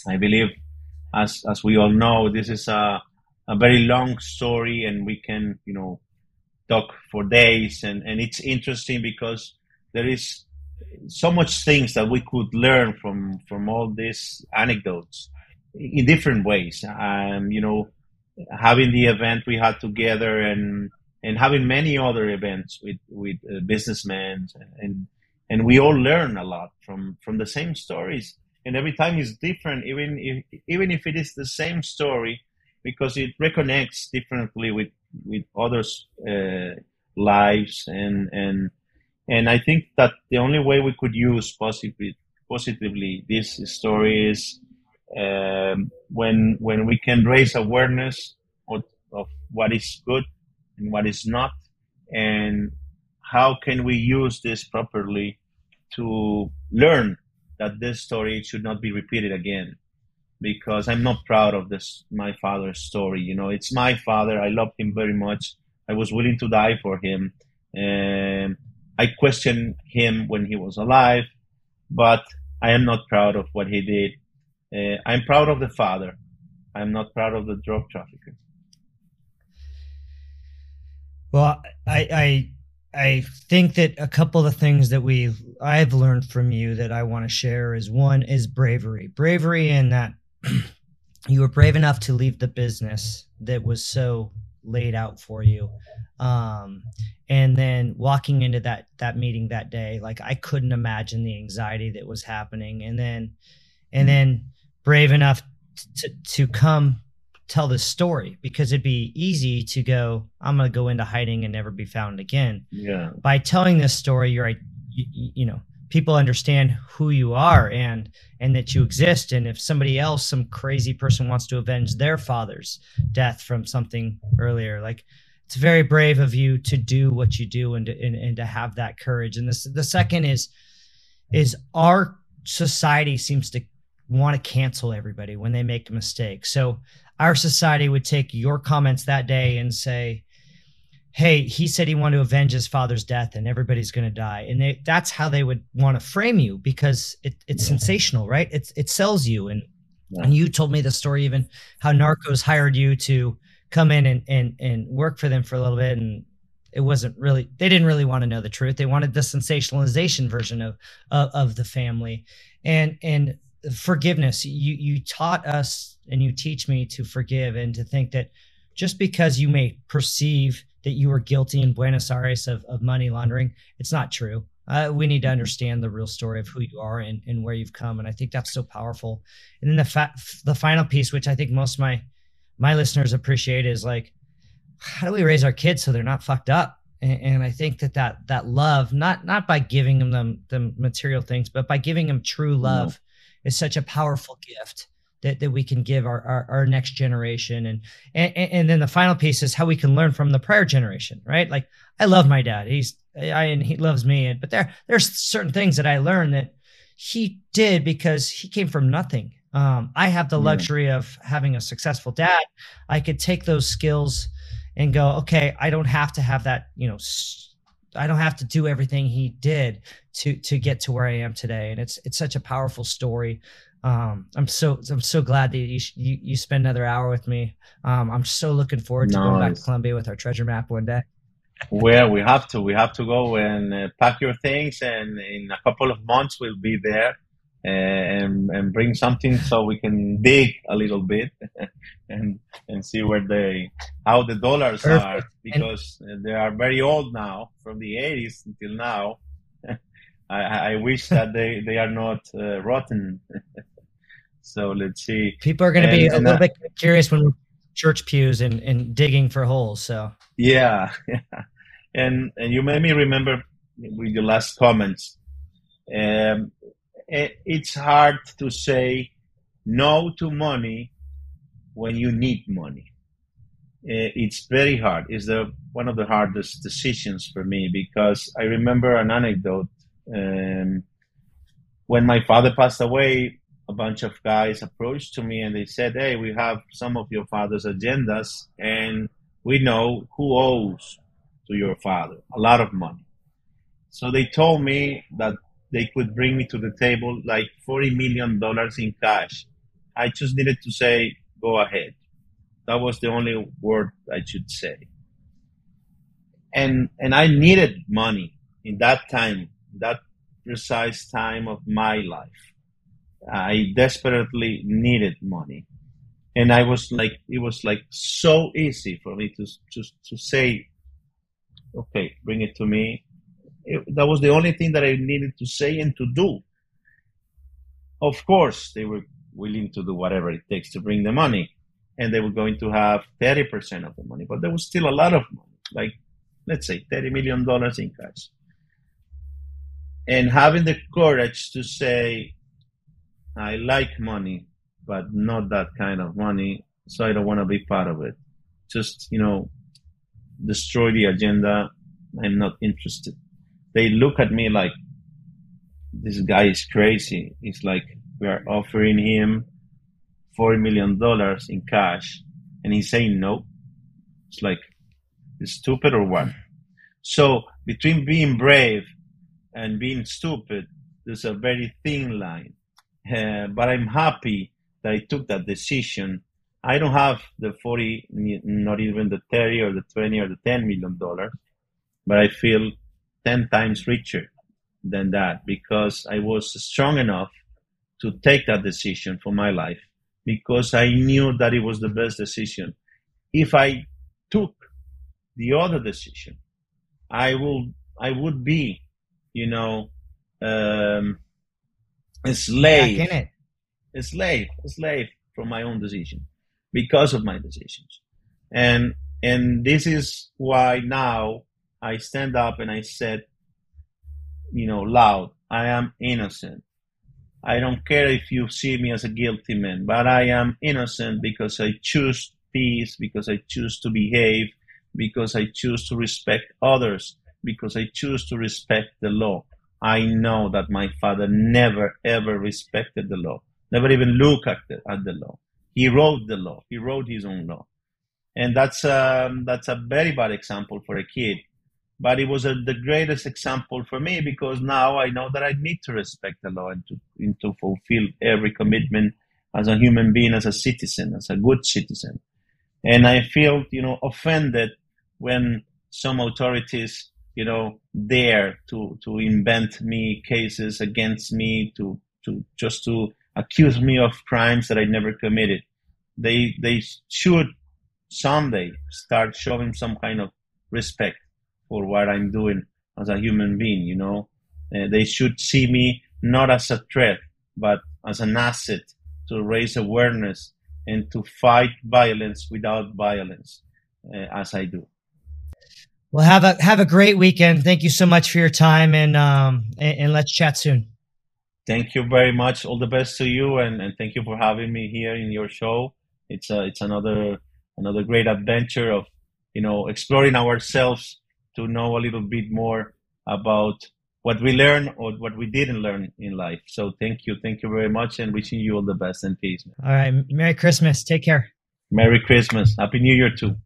I believe, as as we all know, this is a a very long story, and we can you know talk for days, and and it's interesting because there is so much things that we could learn from from all these anecdotes in different ways. Um, you know, having the event we had together and and having many other events with with uh, businessmen and and we all learn a lot from from the same stories and every time is different even if even if it is the same story because it reconnects differently with with others uh, lives. And and and I think that the only way we could use positively positively this story is um, when when we can raise awareness of, of what is good and what is not, and how can we use this properly to learn that this story should not be repeated again because i'm not proud of this my father's story you know. It's my father. I love him very much. I was willing to die for him. And i questioned him when he was alive but i am not proud of what he did. Uh, i'm proud of the father. I'm not proud of the drug trafficker. Well i i I think that a couple of things that we I've learned from you that I want to share is one is bravery. Bravery in that you were brave enough to leave the business that was so laid out for you. Um, and then walking into that that meeting that day, like I couldn't imagine the anxiety that was happening. And then and then brave enough to to come tell this story because it'd be easy to go i'm going to go into hiding and never be found again yeah by telling this story you're you, you know people understand who you are and and that you exist. And if somebody else some crazy person wants to avenge their father's death from something earlier like it's very brave of you to do what you do and to, and, and to have that courage. And this the second is is our society seems to want to cancel everybody when they make a mistake. So our society would take your comments that day and say, hey, he said he wanted to avenge his father's death and everybody's going to die. And they, that's how they would want to frame you because it, it's yeah. sensational, right? It, it sells you. And, yeah. and you told me the story, even how Narcos hired you to come in and, and, and work for them for a little bit. And it wasn't really, they didn't really want to know the truth. They wanted the sensationalization version of, of, of the family. And, and forgiveness, you, you taught us and you teach me to forgive and to think that just because you may perceive that you were guilty in Buenos Aires of, of money laundering, it's not true. Uh, we need to understand the real story of who you are and, and where you've come. And I think that's so powerful. And then the fa- the final piece, which I think most of my my listeners appreciate, is like, how do we raise our kids so they're not fucked up? And, and I think that that that love, not not by giving them them, them material things, but by giving them true love, no. is such a powerful gift that, that we can give our, our, our next generation. And, and and then the final piece is how we can learn from the prior generation right? Like i love my dad. He's i and he loves me. But there there's certain things that i learned that he did because he came from nothing. Um, i have the luxury yeah. of having a successful dad. I could take those skills and go okay i don't have to have that you know I don't have to do everything he did to to get to where I am today, and it's it's such a powerful story um, I'm so I'm so glad that you you, you spend another hour with me. Um, I'm so looking forward to nice. going back to Colombia with our treasure map one day. well, we have to. We have to go and uh, pack your things, and in a couple of months we'll be there, uh, and and bring something so we can dig a little bit, and and see where they how the dollars Perfect. are because and, they are very old now, from the 80s until now. I, I wish that they, they are not uh, rotten. so let's see. People are going to be a little uh, bit curious when we're church pews and, and digging for holes. So yeah, yeah. And and you made me remember with your last comments. Um, it, it's hard to say no to money when you need money. Uh, it's very hard. It's the one of the hardest decisions for me because I remember an anecdote um, when my father passed away, a bunch of guys approached to me and they said, "Hey, we have some of your father's agendas, and we know who owes to your father a lot of money." So they told me that they could bring me to the table like forty million dollars in cash. I just needed to say, "Go ahead." That was the only word I should say. And and I needed money in that time that precise time of my life. I desperately needed money. And I was like, it was like so easy for me to, to, to say, okay, bring it to me. It, that was the only thing that I needed to say and to do. Of course, they were willing to do whatever it takes to bring the money. And they were going to have 30% of the money, but there was still a lot of money, like let's say $30 million in cash and having the courage to say, I like money, but not that kind of money, so I don't want to be part of it. Just, you know, destroy the agenda I'm not interested. They look at me like this guy is crazy. It's like we are offering him $40 million in cash and he's saying no. It's like, it's stupid or what? So between being brave and being stupid, there's a very thin line. Uh, but I'm happy that I took that decision. I don't have the 40, not even the 30 or the 20 or the 10 million dollars, but I feel 10 times richer than that because I was strong enough to take that decision for my life because I knew that it was the best decision. If I took the other decision, I will I would be, you know, um, a slave, a slave, a slave from my own decision because of my decisions, and and this is why now I stand up and I said, you know, loud, I am innocent. I don't care if you see me as a guilty man, but I am innocent because I choose peace, because I choose to behave, because I choose to respect others, because I choose to respect the law. I know that my father never ever respected the law, never even looked at the, at the law. He wrote the law. He wrote his own law, and that's um, that's a very bad example for a kid but it was a, the greatest example for me because now I know that I need to respect the law and to, and to fulfill every commitment as a human being, as a citizen, as a good citizen. And I feel, you know, offended when some authorities, you know, dare to, to invent me cases against me, to, to just to accuse me of crimes that I never committed. They, they should someday start showing some kind of respect for what I'm doing as a human being. You know, uh, they should see me not as a threat, but as an asset to raise awareness and to fight violence without violence, uh, as I do. Well, have a have a great weekend. Thank you so much for your time, and um, and, and let's chat soon. Thank you very much. All the best to you, and, and thank you for having me here in your show. It's a, it's another another great adventure of you know exploring ourselves to know a little bit more about what we learned or what we didn't learn in life. So thank you. Thank you very much and wishing you all the best and peace. All right. Merry Christmas. Take care. Merry Christmas. Happy New Year too.